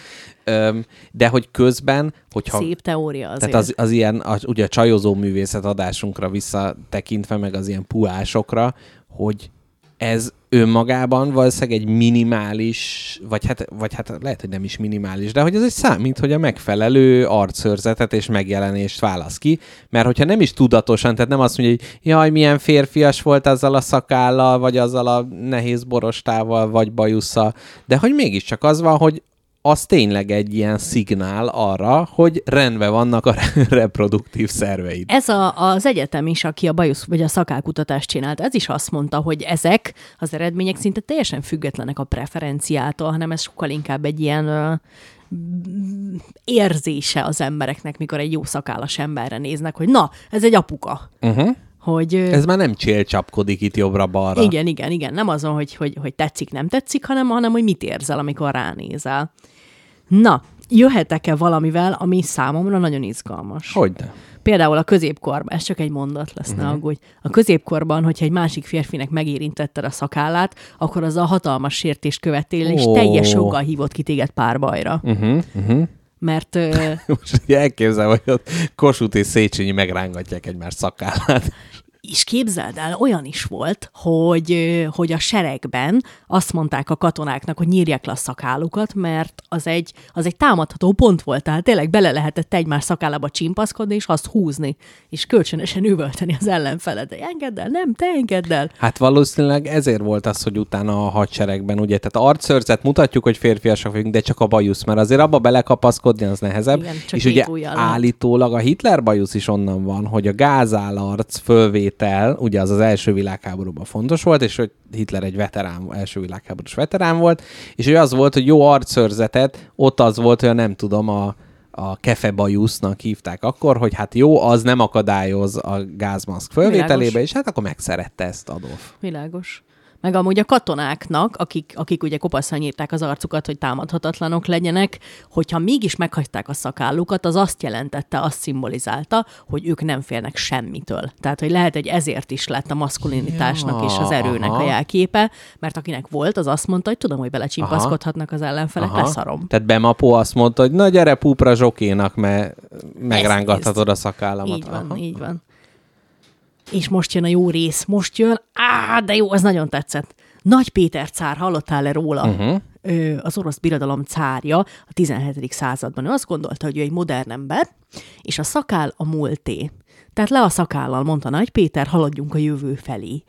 Öm, de hogy közben, hogyha... Szép teória azért. Tehát az, az ilyen, az, ugye a csajozó művészet adásunkra visszatekintve, meg az ilyen puásokra, hogy ez önmagában valószínűleg egy minimális, vagy hát, vagy hát lehet, hogy nem is minimális, de hogy ez egy számít, hogy a megfelelő arcszörzetet és megjelenést válasz ki, mert hogyha nem is tudatosan, tehát nem azt mondja, hogy jaj, milyen férfias volt azzal a szakállal, vagy azzal a nehéz borostával, vagy bajusszal, de hogy mégiscsak az van, hogy az tényleg egy ilyen szignál arra, hogy rendben vannak a reproduktív szerveid. Ez a, az egyetem is, aki a bajusz vagy a szakálkutatást csinált, ez is azt mondta, hogy ezek az eredmények szinte teljesen függetlenek a preferenciától, hanem ez sokkal inkább egy ilyen ö, érzése az embereknek, mikor egy jó szakállas emberre néznek, hogy na, ez egy apuka. Uh-huh. Hogy, Ez már nem csélcsapkodik itt jobbra-balra. igen, igen, igen. Nem azon, hogy, hogy, hogy tetszik, nem tetszik, hanem, hanem hogy mit érzel, amikor ránézel. Na, jöhetek-e valamivel, ami számomra nagyon izgalmas? Hogyne. Például a középkorban, ez csak egy mondat lesz, Mhm. uh-huh. ne aggódj. A középkorban, hogyha egy másik férfinek megérintetted a szakállát, akkor az a hatalmas sértést követél, és teljes joggal hívott ki téged párbajra. Uh-huh, uh-huh. Mert Most elképzel, hogy ott Kossuth és Széchenyi megrángatják egymás szakállát. És képzeld el, olyan is volt, hogy, hogy a seregben azt mondták a katonáknak, hogy nyírják le a szakállukat, mert az egy, az egy támadható pont volt, tehát tényleg bele lehetett egymás szakállába csimpaszkodni, és azt húzni, és kölcsönösen üvölteni az ellenfelet. De engedd el, nem, te engedd el. Hát valószínűleg ezért volt az, hogy utána a hadseregben, ugye, tehát arcszörzet mutatjuk, hogy férfiasak vagyunk, de csak a bajusz, mert azért abba belekapaszkodni az nehezebb. Igen, és ugye állítólag a Hitler bajusz is onnan van, hogy a gázálarc fölvétel, ugye az az első világháborúban fontos volt, és hogy Hitler egy veterán, első világháborús veterán volt, és hogy az volt, hogy jó arcszörzetet, ott az volt, hogy nem tudom, a, a kefebajusznak hívták akkor, hogy hát jó, az nem akadályoz a gázmaszk fölvételébe, Világos. és hát akkor megszerette ezt Adolf. Világos. Meg amúgy a katonáknak, akik, akik ugye kopaszan írták az arcukat, hogy támadhatatlanok legyenek, hogyha mégis meghagyták a szakállukat, az azt jelentette, azt szimbolizálta, hogy ők nem félnek semmitől. Tehát, hogy lehet, hogy ezért is lett a maszkulinitásnak Ja, és az erőnek aha. a jelképe, mert akinek volt, az azt mondta, hogy tudom, hogy belecsimpaszkodhatnak az ellenfelek, Aha. leszarom. Tehát Bemapó azt mondta, hogy na gyere púpra zsokénak, mert megrángathatod a szakállamat. Így van, Aha. így van. És most jön a jó rész, most jön, á, de jó, az nagyon tetszett. Nagy Péter cár, hallottál-e róla? Mhm. Uh-huh. Ö, az orosz birodalom cárja a 17. században. Ő azt gondolta, hogy ő egy modern ember, és a szakál a múlté. Tehát le a szakállal, mondta Nagy Péter, haladjunk a jövő felé.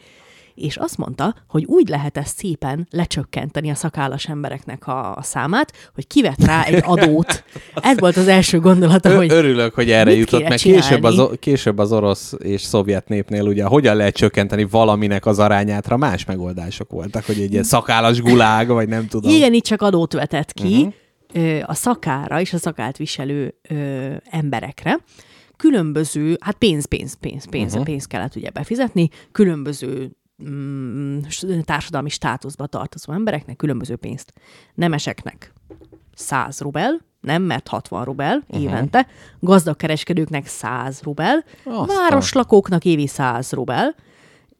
És azt mondta, hogy úgy lehet ezt szépen lecsökkenteni a szakállas embereknek a, a számát, hogy kivet rá egy adót. Ez volt az első gondolata, hogy Örülök, hogy erre jutott, mert később az, később az orosz és szovjet népnél ugye hogyan lehet csökkenteni valaminek az arányátra, más megoldások voltak, hogy egy ilyen szakállas gulág, vagy nem tudom. Igen, itt csak adót vetett ki uh-huh. a szakára és a szakált viselő ö, emberekre. Különböző, hát pénz, pénz, pénz, pénz, uh-huh. pénz kellett ugye befizetni, különböző mm, társadalmi státuszba tartozó embereknek különböző pénzt. Nemeseknek 100 rubel, nem, mert 60 rubel uh-huh. évente, gazdag kereskedőknek 100 rubel, Aztán. városlakóknak évi 100 rubel,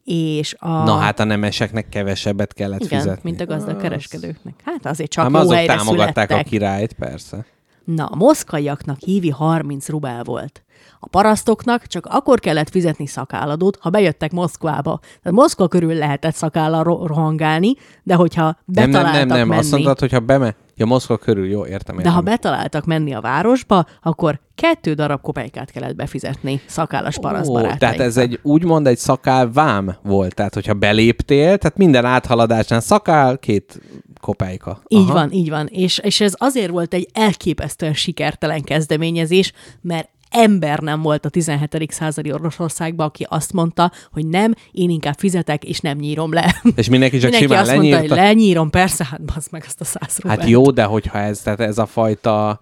és a... Na hát a nemeseknek kevesebbet kellett igen, fizetni. mint a gazdag kereskedőknek. Hát azért csak jó azok helyre támogatták születtek. a királyt, persze. Na, a moszkvaiaknak évi 30 rubel volt. A parasztoknak csak akkor kellett fizetni szakálladót, ha bejöttek Moszkvába. Tehát Moszkva körül lehetett szakállal ro- rohangálni, de hogyha Nem, nem, betaláltak nem, nem. menni, Azt mondtad, hogyha beme... Ja, Moszkva körül, jó, értem, de értem. ha betaláltak menni a városba, akkor kettő darab kopejkát kellett befizetni szakállas Ó, parasztbarátainknak. tehát ez egy úgymond egy szakál vám volt. Tehát, hogyha beléptél, tehát minden áthaladásnál szakál, két kopejka. Így Aha. van, így van. És, és ez azért volt egy elképesztően sikertelen kezdeményezés, mert ember nem volt a 17. századi Oroszországban, aki azt mondta, hogy nem, én inkább fizetek, és nem nyírom le. És mindenki csak Mindenki simán azt mondta, hogy lenyírta? lenyírom, persze, hát bazd meg azt a száz Hát jó, de hogyha ez, tehát ez a fajta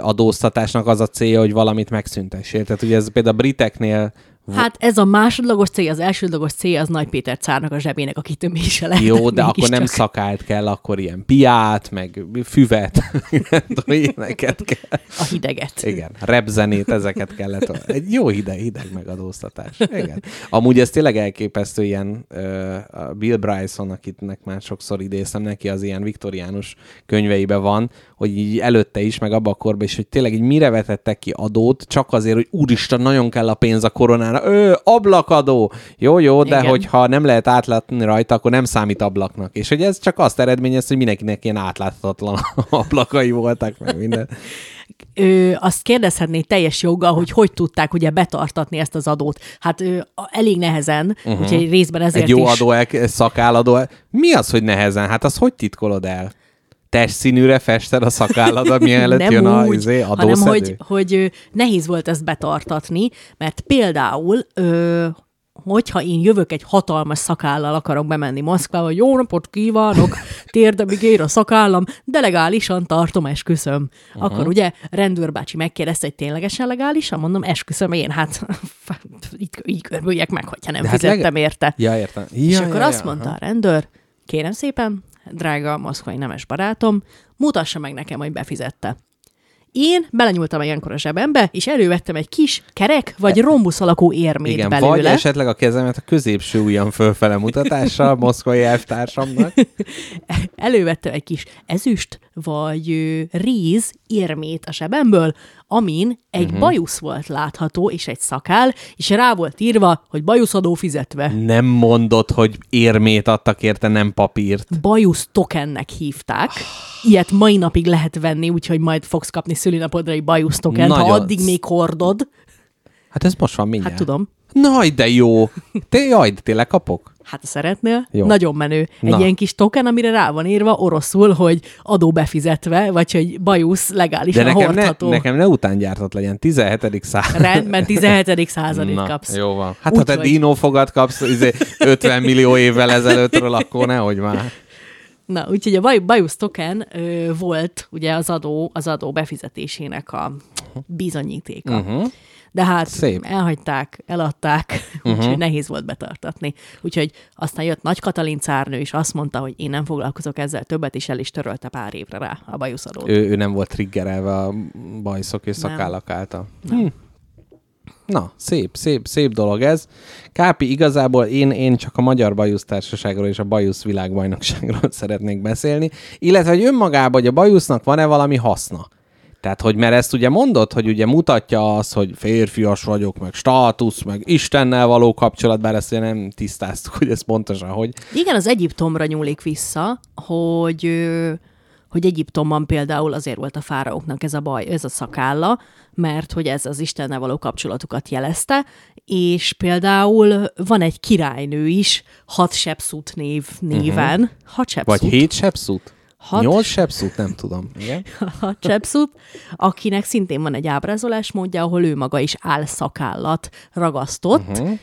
adóztatásnak az a célja, hogy valamit megszüntessél. Tehát ugye ez például a briteknél Hát ez a másodlagos cél, az elsődlagos cél az Nagy Péter cárnak a zsebének a kitömése lehet. jó, de akkor nem mégiscsak. szakált kell, akkor ilyen piát, meg füvet, ilyeneket kell. A hideget. Igen, repzenét, ezeket kellett. Egy jó hideg, hideg megadóztatás. Igen. Amúgy ez tényleg elképesztő ilyen uh, Bill Bryson, akitnek már sokszor idéztem neki, az ilyen viktoriánus könyveibe van, hogy így előtte is, meg abban a korban is, hogy tényleg így mire vetettek ki adót, csak azért, hogy úristen, nagyon kell a pénz a koronára. Ő, ablakadó! Jó, jó, de Igen. hogyha nem lehet átlátni rajta, akkor nem számít ablaknak. És hogy ez csak azt eredményez, hogy mindenkinek ilyen átláthatatlan ablakai voltak, meg minden. Ö, azt kérdezhetné teljes joggal, hogy hogy tudták ugye betartatni ezt az adót. Hát ö, elég nehezen, uh-huh. úgyhogy részben ezért Egy jó is. adó, el, szakálladó. El. Mi az, hogy nehezen? Hát az hogy titkolod el? Testszínűre fested a szakálladat, mielőtt nem jön a úgy, izé, hanem adószedő? hogy, hogy ö, nehéz volt ezt betartatni, mert például, ö, hogyha én jövök egy hatalmas szakállal, akarok bemenni Moszkvába, hogy jó napot kívánok, térdemig ér a szakállam, de legálisan tartom, esküszöm. Uh-huh. Akkor ugye rendőrbácsi megkérdezte, hogy ténylegesen legálisan? Mondom, esküszöm én, hát így, így körbüljek meg, hogyha nem De hát hát fizettem leg- érte. Ja, értem. Ja, És ja, akkor ja, azt aha. mondta a rendőr, kérem szépen, drága moszkvai nemes barátom, mutassa meg nekem, hogy befizette. Én belenyúltam ilyenkor a zsebembe, és elővettem egy kis kerek, vagy rombusz alakú érmét Igen, belőle. vagy esetleg a kezemet a középső ujjam fölfele mutatással moszkvai elvtársamnak. Elővettem egy kis ezüst, vagy ö, ríz érmét a zsebemből, amin egy uh-huh. bajusz volt látható, és egy szakál, és rá volt írva, hogy bajuszadó fizetve. Nem mondod, hogy érmét adtak érte, nem papírt. bajusz tokennek hívták. Ilyet mai napig lehet venni, úgyhogy majd fogsz kapni szülinapodra egy bajusz tokent, ha Nagyon addig még hordod. Hát ez most van mindjárt. Hát tudom. Naj, de jó. Te, jaj, de tényleg kapok? Hát szeretnél, Jó. nagyon menő. Egy Na. ilyen kis token, amire rá van írva oroszul, hogy adó befizetve, vagy hogy bajusz legálisan De nekem ne, hordható. nekem ne utángyártott legyen. 17. század. Rendben, 17. századit Na, kapsz. Jó van. Hát ha te Úgyhogy- dinófogat kapsz izé, 50 millió évvel ezelőttről, akkor nehogy már. Na, úgyhogy a baj, bajusz token ö, volt ugye az adó, az adó befizetésének a bizonyítéka. Uh-huh. De hát Szép. elhagyták, eladták, uh-huh. úgyhogy nehéz volt betartatni. Úgyhogy aztán jött Nagy Katalin cárnő, és azt mondta, hogy én nem foglalkozok ezzel többet, és el is törölte pár évre rá a bajuszadót. Ő, ő nem volt triggerelve a bajszok és szakállak által. Hm. Na, szép, szép, szép dolog ez. Kápi, igazából én, én csak a Magyar Bajusz Társaságról és a Bajusz Világbajnokságról szeretnék beszélni, illetve, hogy önmagában, hogy a bajusznak van-e valami haszna. Tehát, hogy mert ezt ugye mondod, hogy ugye mutatja azt, hogy férfias vagyok, meg státusz, meg Istennel való kapcsolat, bár ezt ugye nem tisztáztuk, hogy ez pontosan hogy. Igen, az Egyiptomra nyúlik vissza, hogy, hogy Egyiptomban például azért volt a fáraóknak ez a baj, ez a szakálla, mert hogy ez az Istennel való kapcsolatukat jelezte, és például van egy királynő is, Hatshepsut név, néven. Uh-huh. Vagy hét sepszút? Hat- Nyolc sepszút? Nem tudom. Igen? Hatshepsut, akinek szintén van egy ábrázolás módja, ahol ő maga is álszakállat ragasztott. Uh-huh.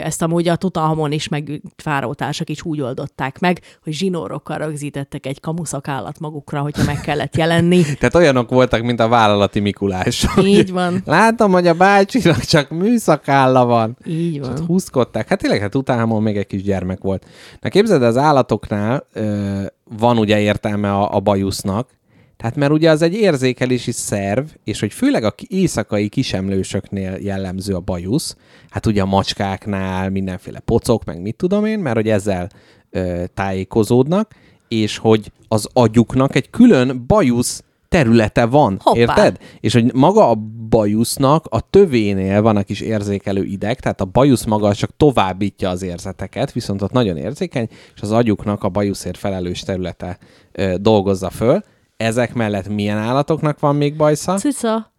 Ezt amúgy a Tutanhamon is, meg fáraótársak is úgy oldották meg, hogy zsinórokkal rögzítettek egy kamuszakállat magukra, hogyha meg kellett jelenni. Tehát olyanok voltak, mint a vállalati Mikulás. Így van. Látom, hogy a bácsinak csak műszakálla van. Így És ott van. húzkodták. Hát tényleg, hát utána még egy kis gyermek volt. Na képzeld, az állatoknál ö, van ugye értelme a, a bajusznak, tehát mert ugye az egy érzékelési szerv, és hogy főleg a éjszakai kisemlősöknél jellemző a bajusz, hát ugye a macskáknál mindenféle pocok, meg mit tudom én, mert hogy ezzel ö, tájékozódnak, és hogy az agyuknak egy külön bajusz területe van, Hoppá. érted? És hogy maga a bajusznak a tövénél van a kis érzékelő ideg, tehát a bajusz maga csak továbbítja az érzeteket, viszont ott nagyon érzékeny, és az agyuknak a bajuszért felelős területe ö, dolgozza föl. Ezek mellett milyen állatoknak van még bajsza? Cica,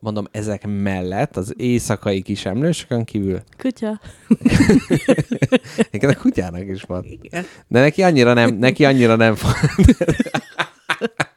Mondom, ezek mellett az éjszakai kisemlősökön kívül. kutya. Egyébként a kutyának is van. De neki annyira nem, neki annyira nem fontos.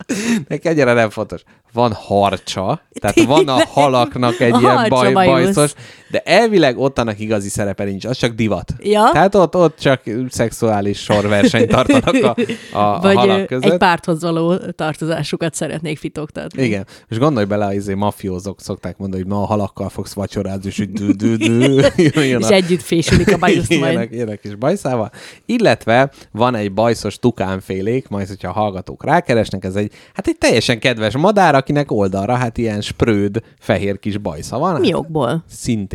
neki annyira nem fontos. van harcsa, tehát van a halaknak egy ilyen baj, bajusz. bajszos, de elvileg ott annak igazi szerepe nincs, az csak divat. Ja. Tehát ott, ott csak szexuális sorversenyt tartanak a, a, Vagy a halak között. egy párthoz való tartozásukat szeretnék fitoktatni. Igen. És gondolj bele, izé mafiózók szokták mondani, hogy ma a halakkal fogsz vacsorázni, és dü, dü, dü, jön És a- együtt fésülik a bajusz majd. Ilyenek, ilyenek is bajszával. Illetve van egy bajszos tukánfélék, majd hogyha a hallgatók rákeresnek, ez egy, hát egy teljesen kedves madár, akinek oldalra hát ilyen spröd, fehér kis bajsza van. Mi Hát okból?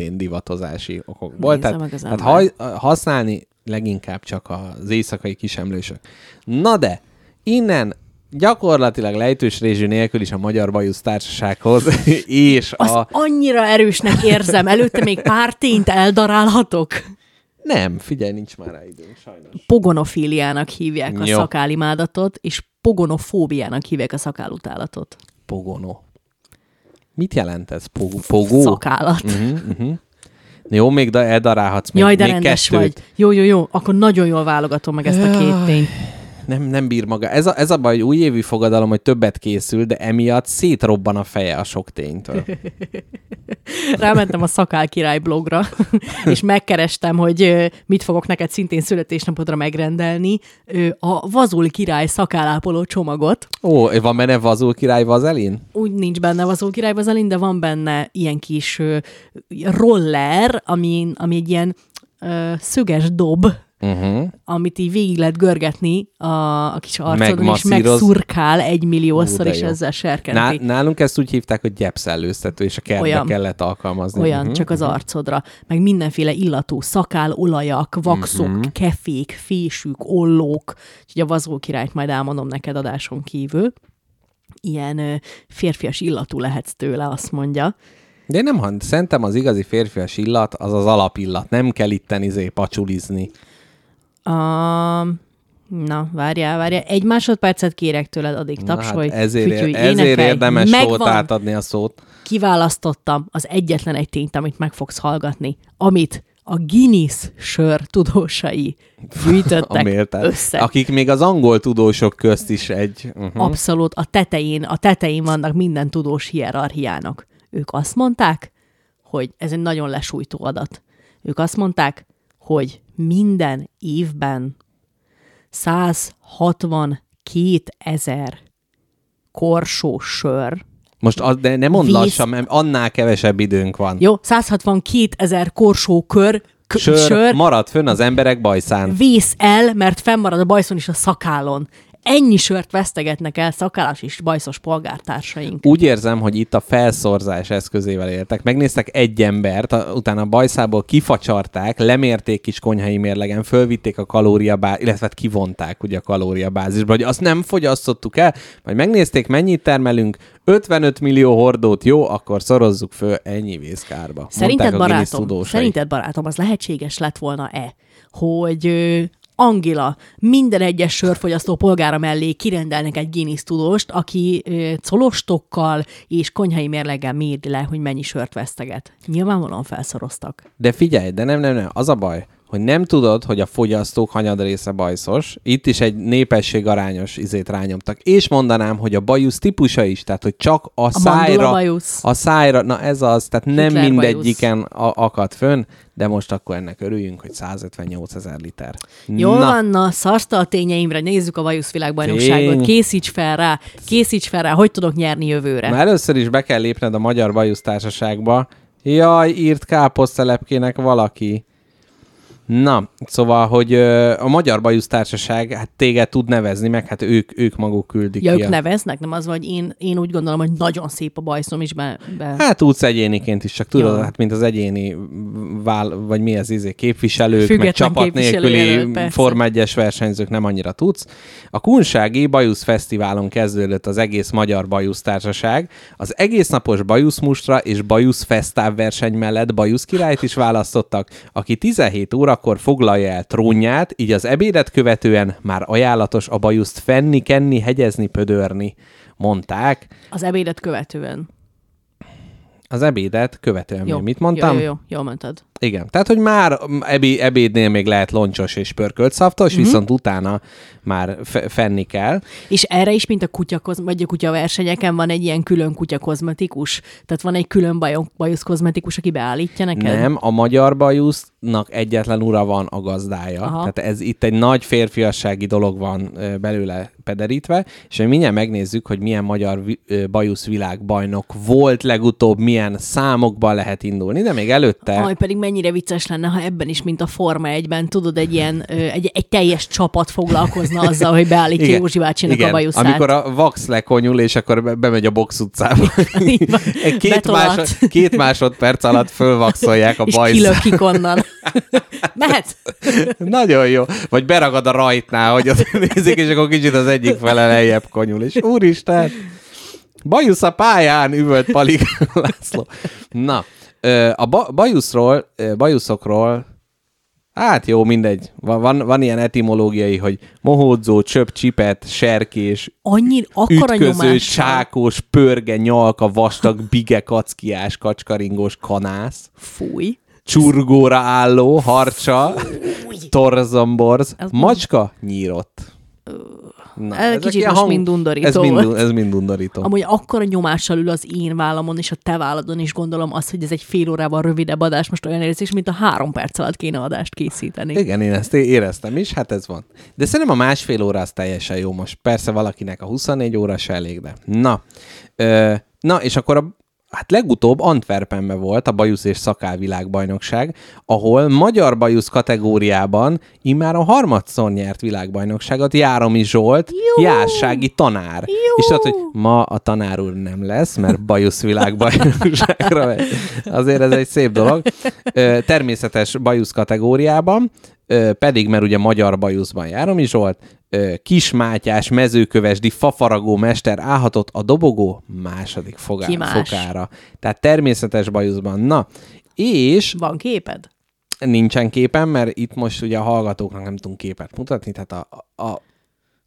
Szintén divatozási okokból. Tehát, tehát haj, használni leginkább csak az éjszakai kisemlősök. Na de, innen gyakorlatilag lejtős rézsű nélkül is a Magyar Bajusz Társasághoz, és Azt a... annyira erősnek érzem. Előtte még pár tényt eldarálhatok. Nem, figyelj, nincs már rá időnk, sajnos. Pogonofíliának hívják a Jó. szakálimádatot, és pogonofóbiának hívják a szakálutálatot. Pogono. Mit jelent ez? Pogó? Pogó? Szakállat. Uh-huh, uh-huh. Jó, még da- eldarálhatsz még, Jaj, de még rendes kettőt. vagy. Jó, jó, jó. Akkor nagyon jól válogatom meg ezt a két tényt. Nem, nem bír maga. Ez a, ez a baj, újévi fogadalom, hogy többet készül, de emiatt szétrobban a feje a sok ténytől. Rámentem a Szakál Király blogra, és megkerestem, hogy mit fogok neked szintén születésnapodra megrendelni. A Vazul Király szakálápoló csomagot. Ó, van benne Vazul király Vazelin? Úgy nincs benne Vazul Király Vazelin, de van benne ilyen kis roller, ami, ami egy ilyen ö, szöges dob, Uh-huh. amit így végig lehet görgetni a, a kis arcodon, és megszurkál egy milliószor, Hú, és jó. ezzel Ná, serkenti. nálunk ezt úgy hívták, hogy gyepszellőztető, és a kertbe Olyan. kellett alkalmazni. Olyan, Mhm. csak az arcodra. Meg mindenféle illatú, szakál, olajak, vaxok, Mhm. kefék, fésük, ollók. Úgyhogy a vazó királyt majd elmondom neked adáson kívül. Ilyen ö, férfias illatú lehetsz tőle, azt mondja. De én nem, szerintem az igazi férfias illat az az alapillat. Nem kell itten izé pacsulizni. Um, na, várjál, várjál. Egy másodpercet kérek tőled, addig Na tapsolj. hát ezért, fütyülj, ezért énekelj. érdemes Megvan. átadni a szót. kiválasztottam az egyetlen egy tényt, amit meg fogsz hallgatni, amit a Guinness sör tudósai gyűjtöttek össze. Akik még az angol tudósok közt is egy... Uh-huh. Abszolút a tetején, a tetején vannak minden tudós hierarchiának. Ők azt mondták, hogy ez egy nagyon lesújtó adat. Ők azt mondták, hogy minden évben 162 ezer korsó sör, Most az, de nem mondd Víz. lassan, mert annál kevesebb időnk van. jó, 162 ezer korsó kör, k- Sör, sör, sör marad fönn az emberek bajszán. vész el, mert fennmarad a bajszon is a szakálon. Ennyi sört vesztegetnek el szakállas és bajszos polgártársaink. Úgy érzem, hogy itt a felszorzás eszközével éltek. Megnéztek egy embert, a, utána a bajszából kifacsarták, lemérték kis konyhai mérlegen, fölvitték a kalóriabá, illetve hát kivonták ugye a kalóriabázisba, hogy azt nem fogyasztottuk el, majd megnézték, mennyit termelünk, 55 millió hordót, jó, akkor szorozzuk föl ennyi vészkárba. Szerinted, Mondták barátom, szerinted, barátom, az lehetséges lett volna-e, hogy ö, Angela minden egyes sörfogyasztó polgára mellé kirendelnek egy Guinness tudóst, aki colostokkal és konyhai mérleggel méri le, hogy mennyi sört veszteget. Nyilvánvalóan felszoroztak. De figyelj, de nem, nem, nem, az a baj, hogy nem tudod, hogy a fogyasztók hanyad része bajszos. Itt is egy népesség arányos izét rányomtak. És mondanám, hogy a bajusz típusa is, tehát hogy csak a, A szájra, bajusz. a szájra, na ez az, tehát nem Hitler mindegyiken a, akad fönn, de most akkor ennek örüljünk, hogy 158 ezer liter. Jól na, van, na, szarta a tényeimre, nézzük a Vajusz világbajnokságot. Tény. Készíts fel rá, készíts fel rá, hogy tudok nyerni jövőre. Na, először is be kell lépned a Magyar Bajusz Társaságba. Jaj, írt káposztelepkének valaki. Na, szóval, hogy a Magyar Bajusz Társaság hát téged tud nevezni, meg hát ők, ők maguk küldik Ja, ki. ők a- neveznek, nem az, vagy én, én úgy gondolom, hogy nagyon szép a bajszom is be. be. Hát tudsz egyéniként is, csak tudod, Jó. hát mint az egyéni vál, vagy mi az izé, képviselők, meg Független csapat képviselőjelölt, nélküli. Forma 1-es versenyzők nem annyira tudsz. A Kunsági Bajusz Fesztiválon kezdődött az egész Magyar Bajusz Társaság. Az egész napos Bajusz Mustra és Bajusz Fesztáv verseny mellett Bajusz királyt is választottak, aki 17 órakor foglalja el trónját, így az ebédet követően már ajánlatos a bajuszt fenni, kenni, hegyezni, pödörni, mondták. Az ebédet követően. Az ebédet követően Jó, mit mondtam? Jó, jó, jó, jól mondtad. Igen. Tehát, hogy már ebé, ebédnél még lehet loncsos és pörkölt szaftos, Mhm. mm-hmm. viszont utána már fe- fenni kell. És erre is, mint a kutyakoz, vagy a kutyaversenyeken van egy ilyen külön kutyakozmetikus? Tehát van egy külön bajon, bajusz kozmetikus, aki beállítja neked? Nem, a magyar bajusznak egyetlen ura van a gazdája. Aha. Tehát ez itt egy nagy férfiassági dolog van belőle pederítve, és hogy mindjárt megnézzük, hogy milyen magyar bajusz világbajnok volt legutóbb, milyen számokban lehet indulni, de még előtte... Aj, pedig mennyire vicces lenne, ha ebben is, mint a Forma 1-ben, tudod, egy ilyen, egy, egy teljes csapat foglalkozna azzal, hogy beállítja Józsi bácsinak igen. a bajuszát. Amikor a Vax lekonyul, és akkor be- bemegy a box utcába. Két, másod, két másodperc alatt fölvaxolják a és bajszát. kilökik onnan. Mehet? Nagyon jó. Vagy beragad a rajtnál, hogy ott nézik, és akkor kicsit az egyik fele lejjebb konyul. És úristen, bajusz a pályán, üvölt Palik László. Na, a ba- bajuszról, bajuszokról, hát jó, mindegy. Van, van, van ilyen etimológiai, hogy mohódzó, csöp, csipet, serkés, Annyi, akkora ütköző, nyomás. csákos, pörge, nyalka, vastag, bige, kackiás, kacskaringós, kanász Fúj. Csurgóra álló, harcsa, torzomborz, macska, nyírott. Na, Ez kicsit most mind undorító Ez mind, ez mind undorító. Amúgy akkora nyomással ül az én vállamon és a te válladon is gondolom azt, hogy ez egy fél órával rövidebb adás, most olyan érzés, mint a három perc alatt kéne adást készíteni. Igen, én ezt éreztem is, hát ez van. De szerintem a másfél óra az teljesen jó most. Persze valakinek a 24 óra se elég, de. Na, ö, na és akkor a, hát legutóbb Antwerpenben volt a bajusz és szakál világbajnokság, ahol magyar bajusz kategóriában immár a harmadszor nyert világbajnokságot Járomi Zsolt, Jó. jársági tanár. Jó. És tudod, hogy ma a tanár úr nem lesz, mert bajusz világbajnokságra megy. Azért ez egy szép dolog. Természetes bajusz kategóriában, pedig, mert ugye magyar bajuszban Járomi Zsolt, ö, Kismátyás, mezőkövesdi, fafaragó mester állhatott a dobogó második fogá- Ki más? fokára. Tehát természetes bajuszban. Na, és Van képed? nincsen képen, mert itt most ugye a hallgatóknak nem tudunk képet mutatni, tehát a, a,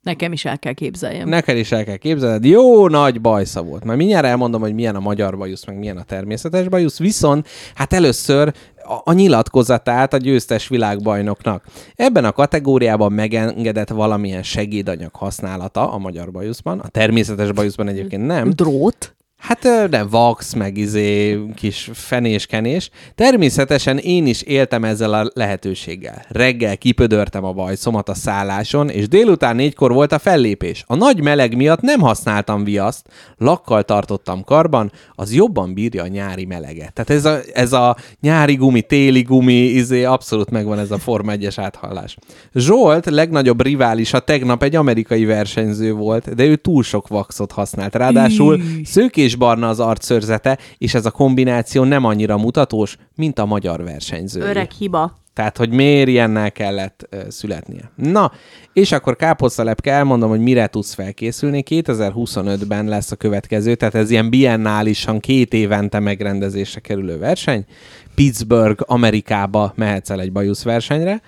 Nekem is el kell képzeljem. Neked is el kell képzeled, jó nagy bajsza volt. Már mindjárt elmondom, hogy milyen a magyar bajusz, meg milyen a természetes bajusz, viszont hát először a, nyilatkozatát a győztes világbajnoknak. Ebben a kategóriában megengedett valamilyen segédanyag használata a magyar bajuszban, a természetes bajuszban egyébként nem. Drót? Hát de vax, meg izé, kis fenés-kenés. Természetesen én is éltem ezzel a lehetőséggel. Reggel kipödörtem a bajszomat a szálláson, és délután négykor volt a fellépés. A nagy meleg miatt nem használtam viaszt, lakkal tartottam karban, az jobban bírja a nyári meleget. Tehát ez a, ez a nyári gumi, téli gumi, izé, abszolút megvan ez a Forma 1-es áthallás. Zsolt legnagyobb riválisa tegnap egy amerikai versenyző volt, de ő túl sok vaxot használt. Ráadásul szőkésbarna az arcszörzete, és ez a kombináció nem annyira mutatós, mint a magyar versenyző. Öreg hiba. Tehát, hogy miért ilyennel kellett ö, születnie. Na, és akkor káposztalepke elmondom, hogy mire tudsz felkészülni. 2025-ben lesz a következő, tehát ez ilyen biennálisan két évente megrendezésre kerülő verseny. Pittsburgh, Amerikába mehetsz el egy bajusz versenyre.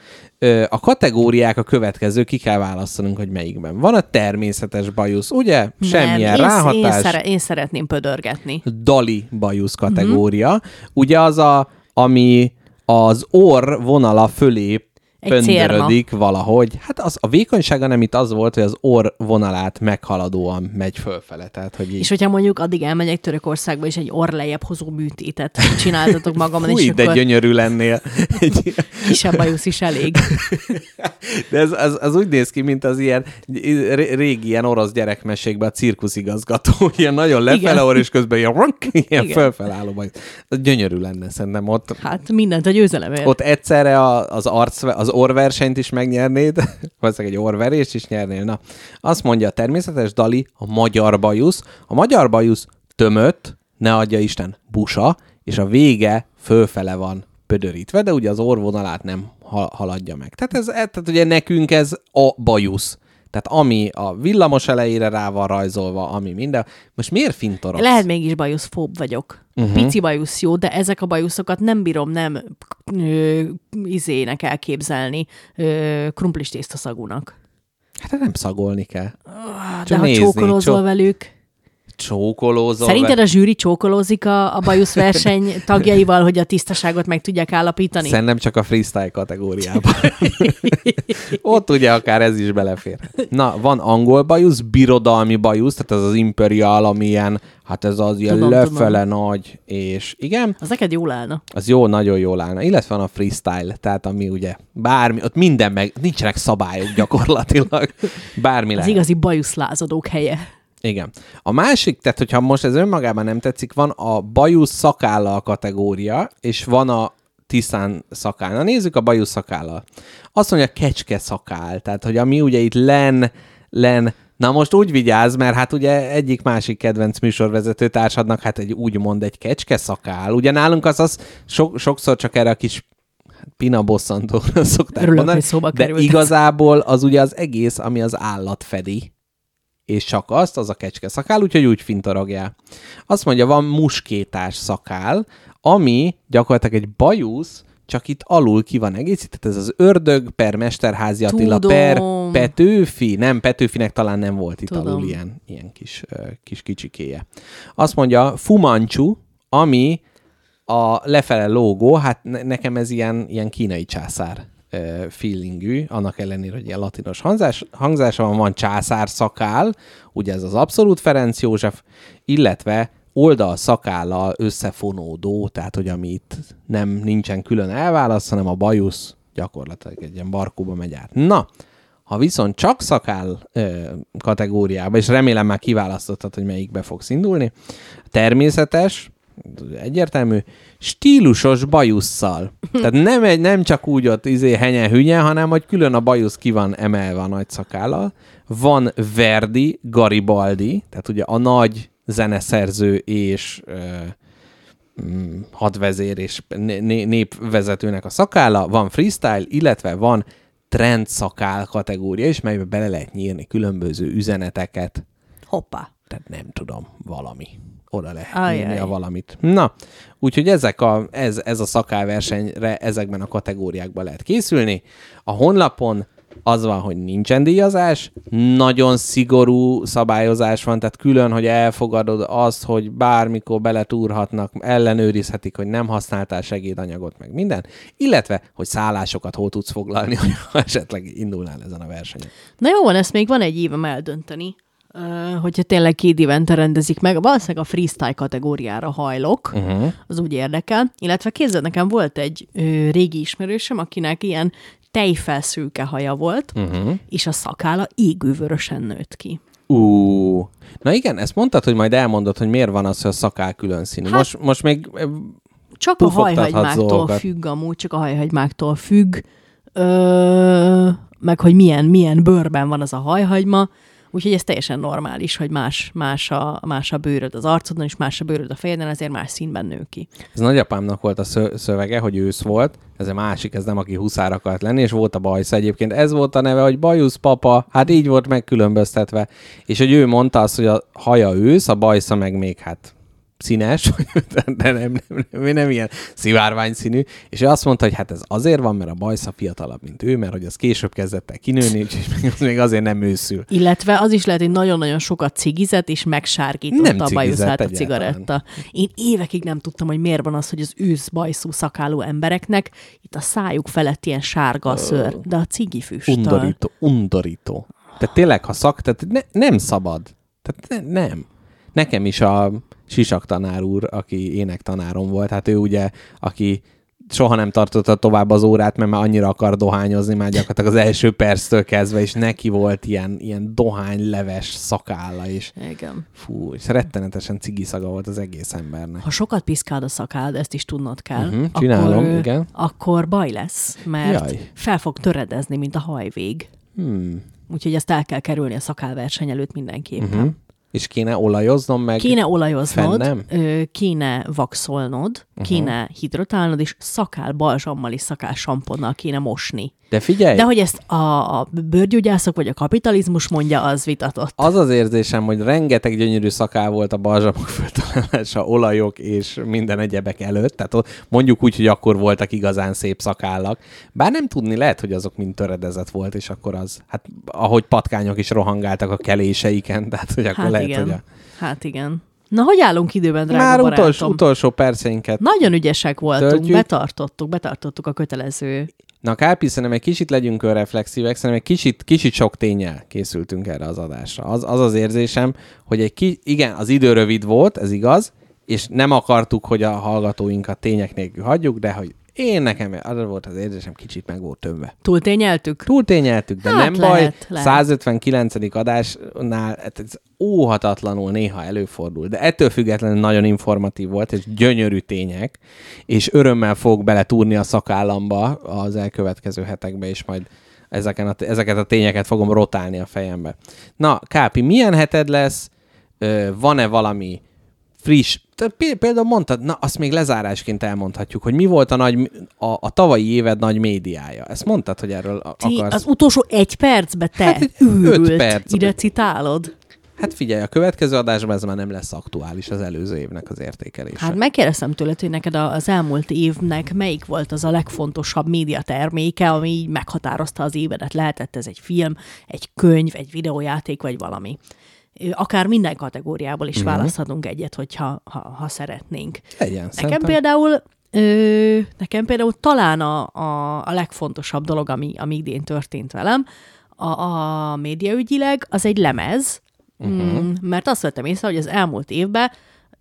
A kategóriák a következő, ki kell választanunk, hogy melyikben. Van a természetes bajusz, ugye? Semmilyen nem, ráhatás. Én, én, szere, én szeretném pödörgetni. Dali bajusz kategória. Uh-huh. Ugye az a, ami az orr vonala fölé pöndörödik valahogy. Hát az, a vékonysága nem itt az volt, hogy az orr vonalát meghaladóan megy fölfele. Tehát, hogy így... És hogyha mondjuk addig elmegyek Törökországba, és egy orrlejjebb hozó műtétet csináltatok magamon, és Fúj, de akkor gyönyörű lennél. Egy- kisebb bajusz is elég. De ez, az, az úgy néz ki, mint az ilyen ré- régi ilyen orosz gyerekmesékben a cirkuszigazgató, ilyen nagyon lefele orr, és közben ilyen, ilyen Igen. fölfelálló bajusz. Az gyönyörű lenne szerintem ott. Hát mindent a győzelemért. Ott egyszerre az, arc, az orversenyt is megnyernéd, valószínűleg egy orverést is nyernél. Na, azt mondja a természetes Dali, a magyar bajusz. A magyar bajusz tömött, ne adja Isten, busa, és a vége fölfele van pödörítve, de ugye az orvonalát nem ha- haladja meg. Tehát, ez, tehát ugye nekünk ez a bajusz. Tehát ami a villamos elejére rá van rajzolva, ami minden. Most miért fintorogsz? Lehet mégis bajuszfób vagyok. Uh-huh. Pici bajusz jó, de ezek a bajuszokat nem bírom nem ö, izének elképzelni ö, krumplis tésztaszagúnak. Hát nem szagolni kell. Ah, De Csak ha nézni, csókolózol csó- velük, csókolózol. Szerinted a zsűri csókolózik a, a bajusz verseny tagjaival, hogy a tisztaságot meg tudják állapítani? Szerintem csak a freestyle kategóriában. Ott ugye akár ez is belefér. Na, van angol bajusz, birodalmi bajusz, tehát ez az imperial, ami ilyen, hát ez az ilyen Tudom, lefele nagy, és igen, Az neked jól állna. az jó, nagyon jól állna. Illetve van a freestyle, tehát ami ugye bármi, ott minden meg, nincsenek szabályok gyakorlatilag. Bármi Az lehet. igazi bajuszlázadók helye. Igen. A másik, tehát hogyha most ez önmagában nem tetszik, van a bajusz szakállal kategória, és van a tisztán szakál. Na nézzük a bajusz szakállal. Azt mondja, kecske szakál, tehát hogy ami ugye itt len, len, na most úgy vigyázz, mert hát ugye egyik másik kedvenc műsorvezető társadnak hát egy úgymond egy kecske szakál. Ugye nálunk az az so, sokszor csak erre a kis pina bosszantóra szokták Örülök, mondani, de igazából az ugye az egész, ami az állat fedi, és csak azt, az a kecske szakál, úgyhogy úgy fintaragjál. Azt mondja, van muskétás szakál, ami gyakorlatilag egy bajusz, csak itt alul ki van egészített, ez az ördög per Mesterházi Attila Tudom. per Petőfi, nem, Petőfinek talán nem volt itt Tudom. alul ilyen, ilyen kis, kis kicsikéje. Azt mondja, Fumanchu, ami a lefele lógó, hát ne- nekem ez ilyen, ilyen kínai császár feelingű, annak ellenére, hogy ilyen latinos hangzás, hangzása van, van császár szakál, ugye ez az abszolút Ferenc József, illetve oldal szakállal összefonódó, tehát hogy ami itt nem nincsen külön elválaszt, hanem a bajusz gyakorlatilag egy ilyen barkóba megy át. Na, ha viszont csak szakáll ö, kategóriába, és remélem már kiválasztottad, hogy melyikbe fogsz indulni, természetes, egyértelmű, stílusos bajusszal. Tehát nem, egy, nem csak úgy ott izé henye hünye, hanem hogy külön a bajusz ki van emelve a nagy szakállal. Van Verdi, Garibaldi, tehát ugye a nagy zeneszerző és ö, mm, hadvezér és né- né- népvezetőnek a szakálla, van freestyle, illetve van trend szakál kategória is, melybe bele lehet nyírni különböző üzeneteket, Hoppá. tehát nem tudom, valami. Oda lehet Ajaj. írni a valamit. Na, úgyhogy ezek a, ez, ez a szakálversenyre ezekben a kategóriákban lehet készülni. A honlapon az van, hogy nincsen díjazás, nagyon szigorú szabályozás van, tehát külön, hogy elfogadod azt, hogy bármikor beletúrhatnak, ellenőrizhetik, hogy nem használtál segédanyagot, meg minden, illetve, hogy szállásokat hol tudsz foglalni, hogy esetleg indulnál ezen a versenyen. Na jó van, ezt még van egy évem eldönteni, hogyha tényleg két évente rendezik meg. Valószínűleg a freestyle kategóriára hajlok, uh-huh. az úgy érdekel. Illetve képzeld, nekem volt egy ö, régi ismerősöm, akinek ilyen tejfelszőke haja volt, uh-huh. és a szakála égővörösen nőtt ki. Ú, na igen, ezt mondtad, hogy majd elmondod, hogy miért van az, hogy a szakál külön színű. Hát, most, most még Csak a hajhagymáktól dolgokat. függ amúgy, csak a hajhagymáktól függ, ö, meg hogy milyen, milyen bőrben van az a hajhagyma, úgyhogy ez teljesen normális, hogy más, más, a, más a bőröd az arcodon, és más a bőröd a fejeden, ezért más színben nő ki. ez nagyapámnak volt a szö- szövege, hogy ősz volt, ez a másik, ez nem aki huszár akart lenni, és volt a bajsz egyébként. Ez volt a neve, hogy bajusz papa, hát így volt megkülönböztetve. És hogy ő mondta azt, hogy a haja ősz, a bajsza meg még hát színes, de nem, nem, nem, nem ilyen szivárvány színű, és ő azt mondta, hogy hát ez azért van, mert a bajsza fiatalabb, mint ő, mert hogy az később kezdett el kinőni, még- az még azért nem őszül. Illetve az is lehet, hogy nagyon-nagyon sokat cigizett, és megsárgította Nem a bajuszát a cigaretta. Én évekig nem tudtam, hogy miért van az, hogy az ősz bajszú szakáló embereknek itt a szájuk felett ilyen sárga a szőr, de a cigifüsttal. Undorító, undorító. Tehát tényleg, ha szak, tehát ne, nem szabad. Tehát ne, nem. Nekem is a Sisak tanár úr, aki énektanárom volt, hát ő ugye, aki soha nem tartotta tovább az órát, mert már annyira akar dohányozni, már gyakorlatilag az első perctől kezdve, és neki volt ilyen, ilyen dohányleves szakálla, és Igen. fú, és rettenetesen cigiszaga volt az egész embernek. Ha sokat piszkáld a szakád, ezt is tudnod kell, Mhm, csinálom, akkor, igen. akkor baj lesz, mert Jaj. fel fog töredezni, mint a hajvég. Hmm. Úgyhogy ezt el kell kerülni a szakálverseny előtt mindenképpen. Uh-huh. És kéne olajoznom meg? Kéne olajoznod, Fennem? ö, kéne vaxolnod, uh-huh. kéne hidratálnod, és szakál balzsammal és szakál samponnal kéne mosni. De figyelj! De hogy ezt a, a bőrgyógyászok vagy a kapitalizmus mondja, az vitatott. az az érzésem, hogy rengeteg gyönyörű szakál volt a balzsamok fölött a felállása, olajok és minden egyebek előtt. Tehát mondjuk úgy, hogy akkor voltak igazán szép szakállak. Bár nem tudni, lehet, hogy azok mind töredezett volt, és akkor az, hát ahogy patkányok is rohangáltak a keléseiken, tehát hogy akkor Hát lehet, igen. hogy a... Hát igen. Na, hogy állunk időben, drága Már barátom? utolsó, utolsó perceinket Nagyon ügyesek voltunk, Töltjük. betartottuk, betartottuk a kötelező. Na, Kárpi, szerintem egy kicsit legyünk önreflexívek, szerintem egy kicsit, kicsit sok tényel készültünk erre az adásra. Az az, az érzésem, hogy egy ki, igen, az idő rövid volt, ez igaz, és nem akartuk, hogy a hallgatóinkat tények nélkül hagyjuk, de hogy én nekem az volt az érzésem, kicsit meg volt tömve. Túltényeltük? Túltényeltük, de Hát nem lehet, baj. lehet. 159. adásnál hát ez óhatatlanul néha előfordul, de ettől függetlenül nagyon informatív volt, és gyönyörű tények, és örömmel fogok beletúrni a szakállamba az elkövetkező hetekbe, és majd ezeken a, ezeket a tényeket fogom rotálni a fejembe. Na, Kápi, milyen heted lesz? Van-e valami friss, pé- például mondtad, na azt még lezárásként elmondhatjuk, hogy mi volt a, nagy, a, a tavalyi éved nagy médiája. Ezt mondtad, hogy erről Ti, akarsz. az utolsó egy percbe te Hát egy öt perc. ide citálod. Hát figyelj, a következő adásban ez már nem lesz aktuális az előző évnek az értékelése. Hát megkérdeztem tőled, hogy neked az elmúlt évnek melyik volt az a legfontosabb médiaterméke, ami így meghatározta az évedet. Lehetett ez egy film, egy könyv, egy videójáték, vagy valami. Akár minden kategóriából is Mhm. uh-huh. választhatunk egyet, hogyha ha, ha szeretnénk. Legyen, Nekem szerintem. például, ö, nekem például talán a, a, a legfontosabb dolog, ami, ami idén történt velem, a, a médiaügyileg, az egy lemez, Mhm. uh-huh. mm, mert azt vettem észre, hogy az elmúlt évben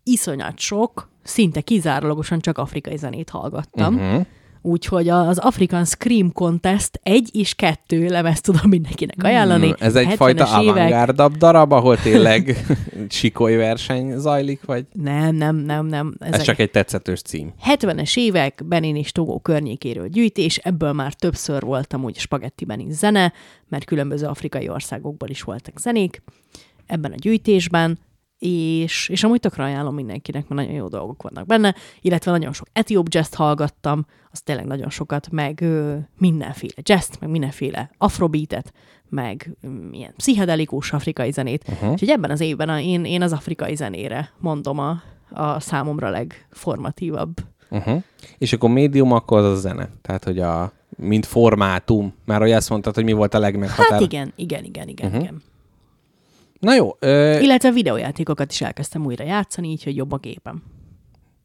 iszonyat sok, szinte kizárólagosan csak afrikai zenét hallgattam. Uh-huh. Úgyhogy az African Scream Contest egy és kettő lemez tudom mindenkinek ajánlani. Hmm, Ez egyfajta 70-es évek- avantgárdabb darab, ahol tényleg sikoly verseny zajlik, vagy Nem, nem, nem, nem. ez Ezek csak egy tetszetős cím? 70-es évek Benin és Togó környékéről gyűjtés, ebből már többször voltam úgy spagettiben is zene, mert különböző afrikai országokból is voltak zenék ebben a gyűjtésben, és, és amúgy tökre ajánlom mindenkinek, mert nagyon jó dolgok vannak benne, illetve nagyon sok etióp jazz hallgattam, az tényleg nagyon sokat, meg ö, mindenféle jazz meg mindenféle afrobeatet, meg mm, ilyen pszichedelikus afrikai zenét. Uh-huh. Úgyhogy ebben az évben a, én, én az afrikai zenére mondom a, a számomra legformatívabb. Uh-huh. És akkor médium, akkor az a zene. Tehát, hogy a, mint formátum. Már hogy azt mondtad, hogy mi volt a legmeghatározó. Hát igen, igen, igen, igen, uh-huh. igen. Na jó, ö, Illetve videójátékokat is elkezdtem újra játszani, így, hogy jobb a gépem.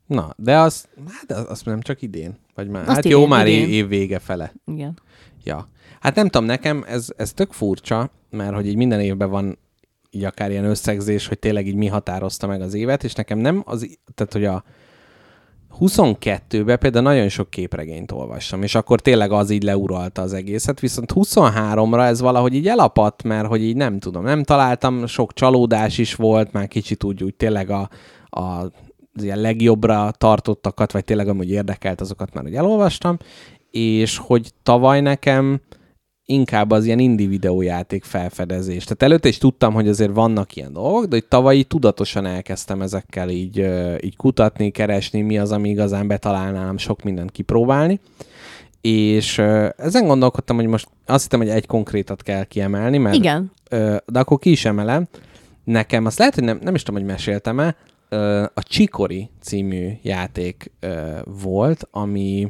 na, de az, hát az, azt nem csak idén. Vagy már, Azt hát idén, jó, már idén. év vége fele. Igen. Ja. Hát nem tudom, nekem ez, ez tök furcsa, mert hogy így minden évben van így akár ilyen összegzés, hogy tényleg így mi határozta meg az évet, és nekem nem az, tehát hogy a 22-ben például nagyon sok képregényt olvastam, és akkor tényleg az így leuralta az egészet, viszont 23-ra ez valahogy így elapadt, mert hogy így nem tudom, nem találtam, sok csalódás is volt, már kicsit úgy, úgy tényleg a, a az ilyen legjobbra tartottakat, vagy tényleg amúgy érdekelt, azokat már hogy elolvastam, és hogy tavaly nekem inkább az ilyen indie videójáték felfedezés. Tehát előtte is tudtam, hogy azért vannak ilyen dolgok, de hogy tavaly így tudatosan elkezdtem ezekkel így, így kutatni, keresni, mi az, ami igazán betalálnám sok mindent kipróbálni. És ezen gondolkodtam, hogy most azt hittem, hogy egy konkrétat kell kiemelni, mert Igen. De akkor ki is emelem. Nekem azt lehet, hogy nem, nem is tudom, hogy meséltem-e, a Csikori című játék volt, ami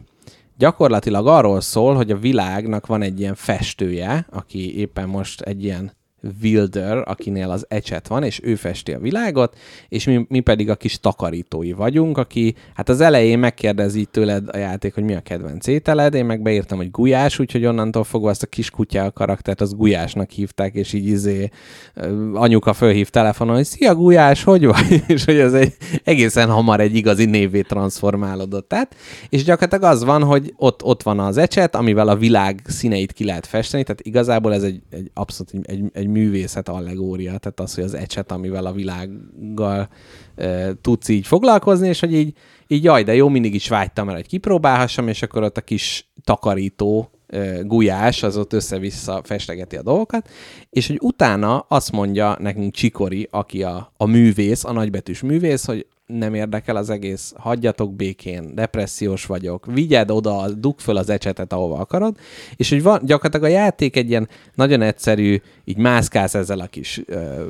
gyakorlatilag arról szól, hogy a világnak van egy ilyen festője, aki éppen most egy ilyen Wilder, akinél az ecset van, és ő festi a világot, és mi, mi pedig a kis takarítói vagyunk, aki hát az elején megkérdezi tőled a játék, hogy mi a kedvenc ételed, én meg beírtam, hogy gulyás, úgyhogy onnantól fogva azt a kis kutya karaktert, az gulyásnak hívták, és így izé anyuka fölhív telefonon, hogy szia gulyás, hogy vagy? és hogy ez egy egészen hamar egy igazi névvé transformálódott át, és gyakorlatilag az van, hogy ott, ott van az ecset, amivel a világ színeit ki lehet festeni, tehát igazából ez egy, egy abszolút egy, egy, egy művészet allegória, tehát az, hogy az ecset, amivel a világgal e, tudsz így foglalkozni, és hogy így, így jaj, de jó, mindig is vágytam el, hogy kipróbálhassam, és akkor ott a kis takarító e, gulyás, az ott össze-vissza festegeti a dolgokat, és hogy utána azt mondja nekünk Csikori, aki a, a művész, a nagybetűs művész, hogy nem érdekel az egész, hagyjatok békén, depressziós vagyok, vigyed oda, dug föl az ecsetet, ahova akarod, és hogy van, gyakorlatilag a játék egy ilyen nagyon egyszerű, így mászkálsz ezzel a kis ö,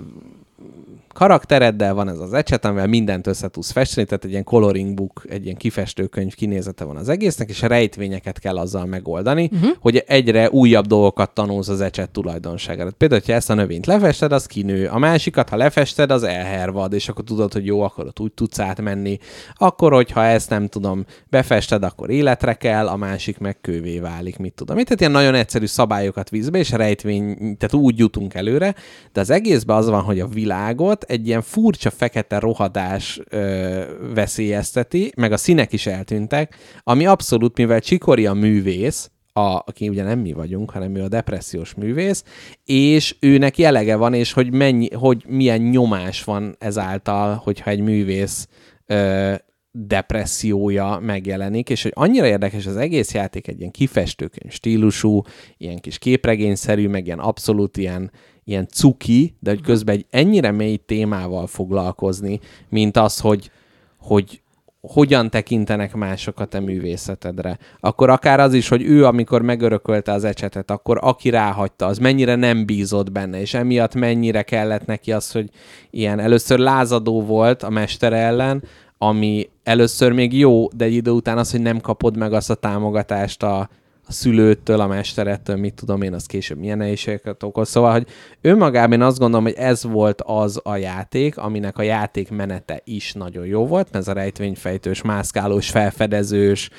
karaktereddel, van ez az ecset, amivel mindent össze tudsz festeni, tehát egy ilyen coloring book, egy ilyen kifestőkönyv kinézete van az egésznek, és a rejtvényeket kell azzal megoldani, uh-huh. hogy egyre újabb dolgokat tanulsz az ecset tulajdonságára. Például, ha ezt a növényt lefested, az kinő. A másikat, ha lefested, az elhervad, és akkor tudod, hogy jó, akkor ott úgy tudsz átmenni. Akkor, hogyha ezt nem tudom, befested, akkor életre kell, a másik meg kővé válik, mit tudom. Tehát ilyen nagyon egyszerű szabályokat vízbe, és rejtvény, tehát úgy jutunk előre, de az egészben az van, hogy a világot egy ilyen furcsa fekete rohadás ö, veszélyezteti, meg a színek is eltűntek, ami abszolút, mivel Csikori a művész, a, aki ugye nem mi vagyunk, hanem ő a depressziós művész, és őnek jelege van, és hogy, mennyi, hogy milyen nyomás van ezáltal, hogyha egy művész ö, depressziója megjelenik, és hogy annyira érdekes az egész játék, egy ilyen kifestőkönyv stílusú, ilyen kis képregényszerű, meg ilyen abszolút ilyen, ilyen cuki, de hogy közben egy ennyire mély témával foglalkozni, mint az, hogy, hogy hogyan tekintenek mások a te művészetedre. Akkor akár az is, hogy ő, amikor megörökölte az ecsetet, akkor aki ráhagyta, az mennyire nem bízott benne, és emiatt mennyire kellett neki az, hogy ilyen először lázadó volt a mester ellen, ami először még jó, de egy idő után az, hogy nem kapod meg azt a támogatást a, a szülőtől, a mesterettől, mit tudom én, az később milyen nehézségeket okoz. Szóval, hogy önmagában én azt gondolom, hogy ez volt az a játék, aminek a játék menete is nagyon jó volt, ez a rejtvényfejtős, mászkálós, felfedezős,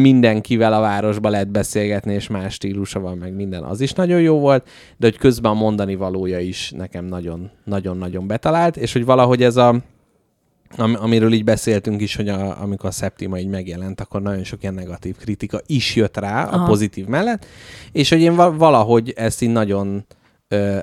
mindenkivel a városba lehet beszélgetni, és más stílusa van, meg minden, az is nagyon jó volt, de hogy közben a mondani valója is nekem nagyon-nagyon betalált, és hogy valahogy ez a am, amiről így beszéltünk is, hogy a, amikor a Septima így megjelent, akkor nagyon sok ilyen negatív kritika is jött rá Aha. a pozitív mellett, és hogy én valahogy ezt így nagyon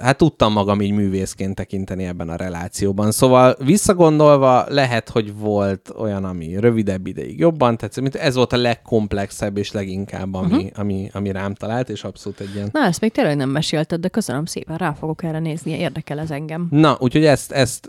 hát tudtam magam így művészként tekinteni ebben a relációban. Szóval visszagondolva lehet, hogy volt olyan, ami rövidebb ideig jobban tetszett, ez volt a legkomplexebb és leginkább, ami, uh-huh. ami, ami rám talált, és abszolút egy ilyen... Na, ezt még tényleg nem mesélted, de köszönöm szépen, rá fogok erre nézni, érdekel ez engem. Na, úgyhogy ezt, ezt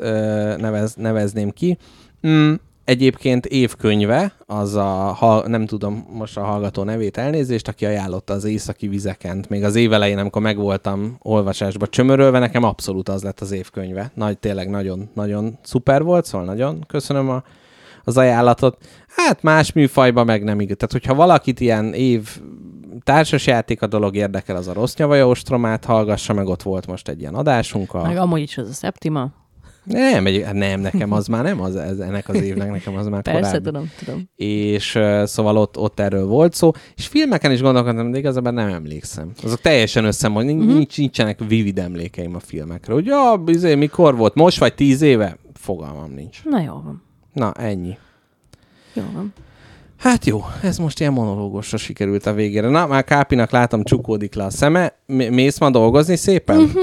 nevez, nevezném ki. Mm, Egyébként évkönyve, az a, ha, nem tudom most a hallgató nevét elnézést, aki ajánlotta az északi vizekent. Még az évelején, amikor megvoltam olvasásba csömörölve, nekem abszolút az lett az évkönyve. Nagy, tényleg nagyon, nagyon szuper volt, szóval nagyon köszönöm a, az ajánlatot. Hát más műfajban meg nem igaz. Tehát, hogyha valakit ilyen év társasjáték a dolog érdekel, az a rossz nyavaja ostromát hallgassa, meg ott volt most egy ilyen adásunk. A... Meg amúgy is az a Septima. Nem, egy, hát nem, nekem az már nem az, ez, ennek az évnek, nekem az már Persze, korábbi. tudom, tudom. És uh, szóval ott, ott erről volt szó, és filmeken is gondolkodtam, de igazából nem emlékszem. Azok teljesen összemond, uh-huh. nincs, nincsenek vivid emlékeim a filmekről. Hogy ja, bizony, mikor volt, most vagy tíz éve? Fogalmam nincs. Na jó van. Na, ennyi. Jó van. Hát jó, ez most ilyen monológosra sikerült a végére. Na, már Kápinak látom, csukódik le a szeme. Mész ma dolgozni szépen? Uh-huh.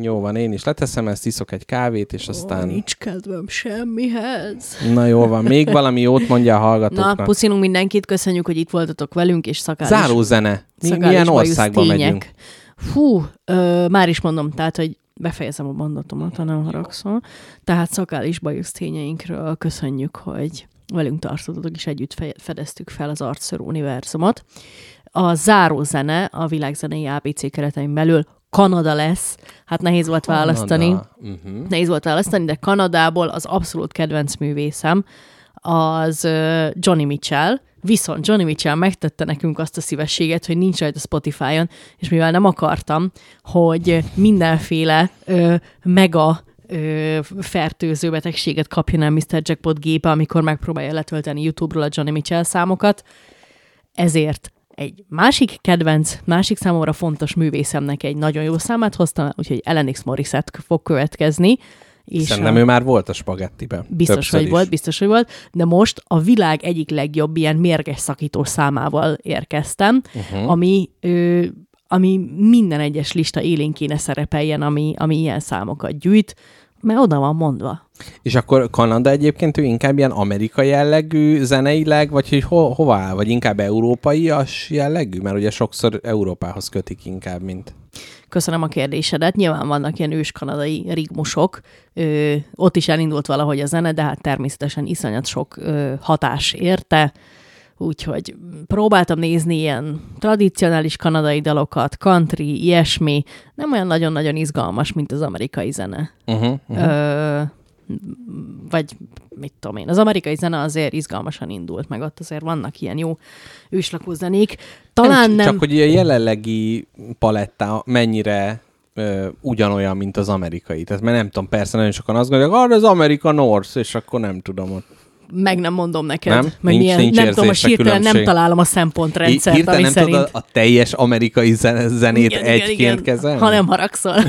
Jó van, én is leteszem ezt, iszok egy kávét, és aztán... Ó, nincs kedvem semmihez. Na jó van, még valami jót mondja a hallgatóknak. Na, puszilunk mindenkit, köszönjük, hogy itt voltatok velünk, és szakális... Záró zene. Mi, milyen országba tények. megyünk? Fú, ö, már is mondom, tehát, hogy befejezem a mondatomat, ha nem haragszol. Tehát szakális bajusz tényeinkről köszönjük, hogy velünk tartottatok, és együtt fedeztük fel az Artször univerzumot. A záró zene a világzenei ABC keretein belül Kanada lesz. Hát nehéz volt Kanada. választani. Uh-huh. Nehéz volt választani, de Kanadából az abszolút kedvenc művészem az Johnny Mitchell, Viszont Johnny Mitchell megtette nekünk azt a szívességet, hogy nincs rajta Spotify-on, és mivel nem akartam, hogy mindenféle ö, mega ö, fertőző betegséget kapjon el Mr. Jackpot gépe, amikor megpróbálja letölteni YouTube-ról a Johnny Mitchell számokat, ezért egy másik kedvenc, másik számomra fontos művészemnek egy nagyon jó számát hoztam, úgyhogy Elenix Morissette fog következni. És Szerintem a... ő már volt a spagettiben. Biztos, hogy is. volt, biztos, hogy volt, de most a világ egyik legjobb ilyen mérges szakító számával érkeztem, uh-huh. ami ő, ami minden egyes lista élén kéne szerepeljen, ami, ami ilyen számokat gyűjt mert oda van mondva. És akkor Kanada egyébként ő inkább ilyen amerikai jellegű zeneileg, vagy hogy ho- hova áll? Vagy inkább európai-as jellegű? Mert ugye sokszor Európához kötik inkább, mint... Köszönöm a kérdésedet. Nyilván vannak ilyen ős kanadai rigmusok. Ö, ott is elindult valahogy a zene, de hát természetesen iszonyat sok ö, hatás érte Úgyhogy próbáltam nézni ilyen tradicionális kanadai dalokat, country, ilyesmi. Nem olyan nagyon-nagyon izgalmas, mint az amerikai zene. Uh-huh. Ö, vagy mit tudom én, az amerikai zene azért izgalmasan indult, meg ott azért vannak ilyen jó őslakó zenék. Talán nem... Csak hogy a jelenlegi paletta mennyire ö, ugyanolyan, mint az amerikai. Tehát mert nem tudom, persze nagyon sokan azt gondolják, arra az Amerika North, és akkor nem tudom ott. Meg nem mondom neked. Nem? Meg Nincs- milyen, nincs nem tudom, most hirtelen nem találom a szempontrendszert, Hirtelen ami nem szerint... tudod a, teljes amerikai zen- zenét Igen, egyként igen, kezelni? Ha nem haragszol.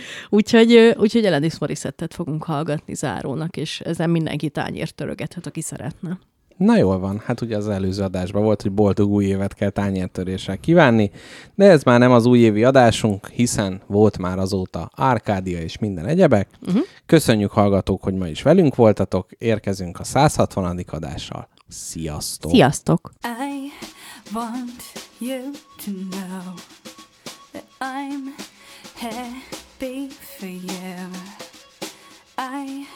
úgyhogy, úgyhogy Alanis Morissettet fogunk hallgatni zárónak, és ezen mindenki tányért törögethet, aki szeretne. Na jól van, hát ugye az előző adásban volt, hogy boldog új évet kell tányértöréssel kívánni, de ez már nem az újévi adásunk, hiszen volt már azóta Árkádia és minden egyebek. Uh-huh. Köszönjük hallgatók, hogy ma is velünk voltatok, érkezünk a 160. adással. Sziasztok! Sziasztok! I want you to know that I'm happy for you. I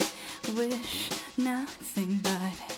wish nothing but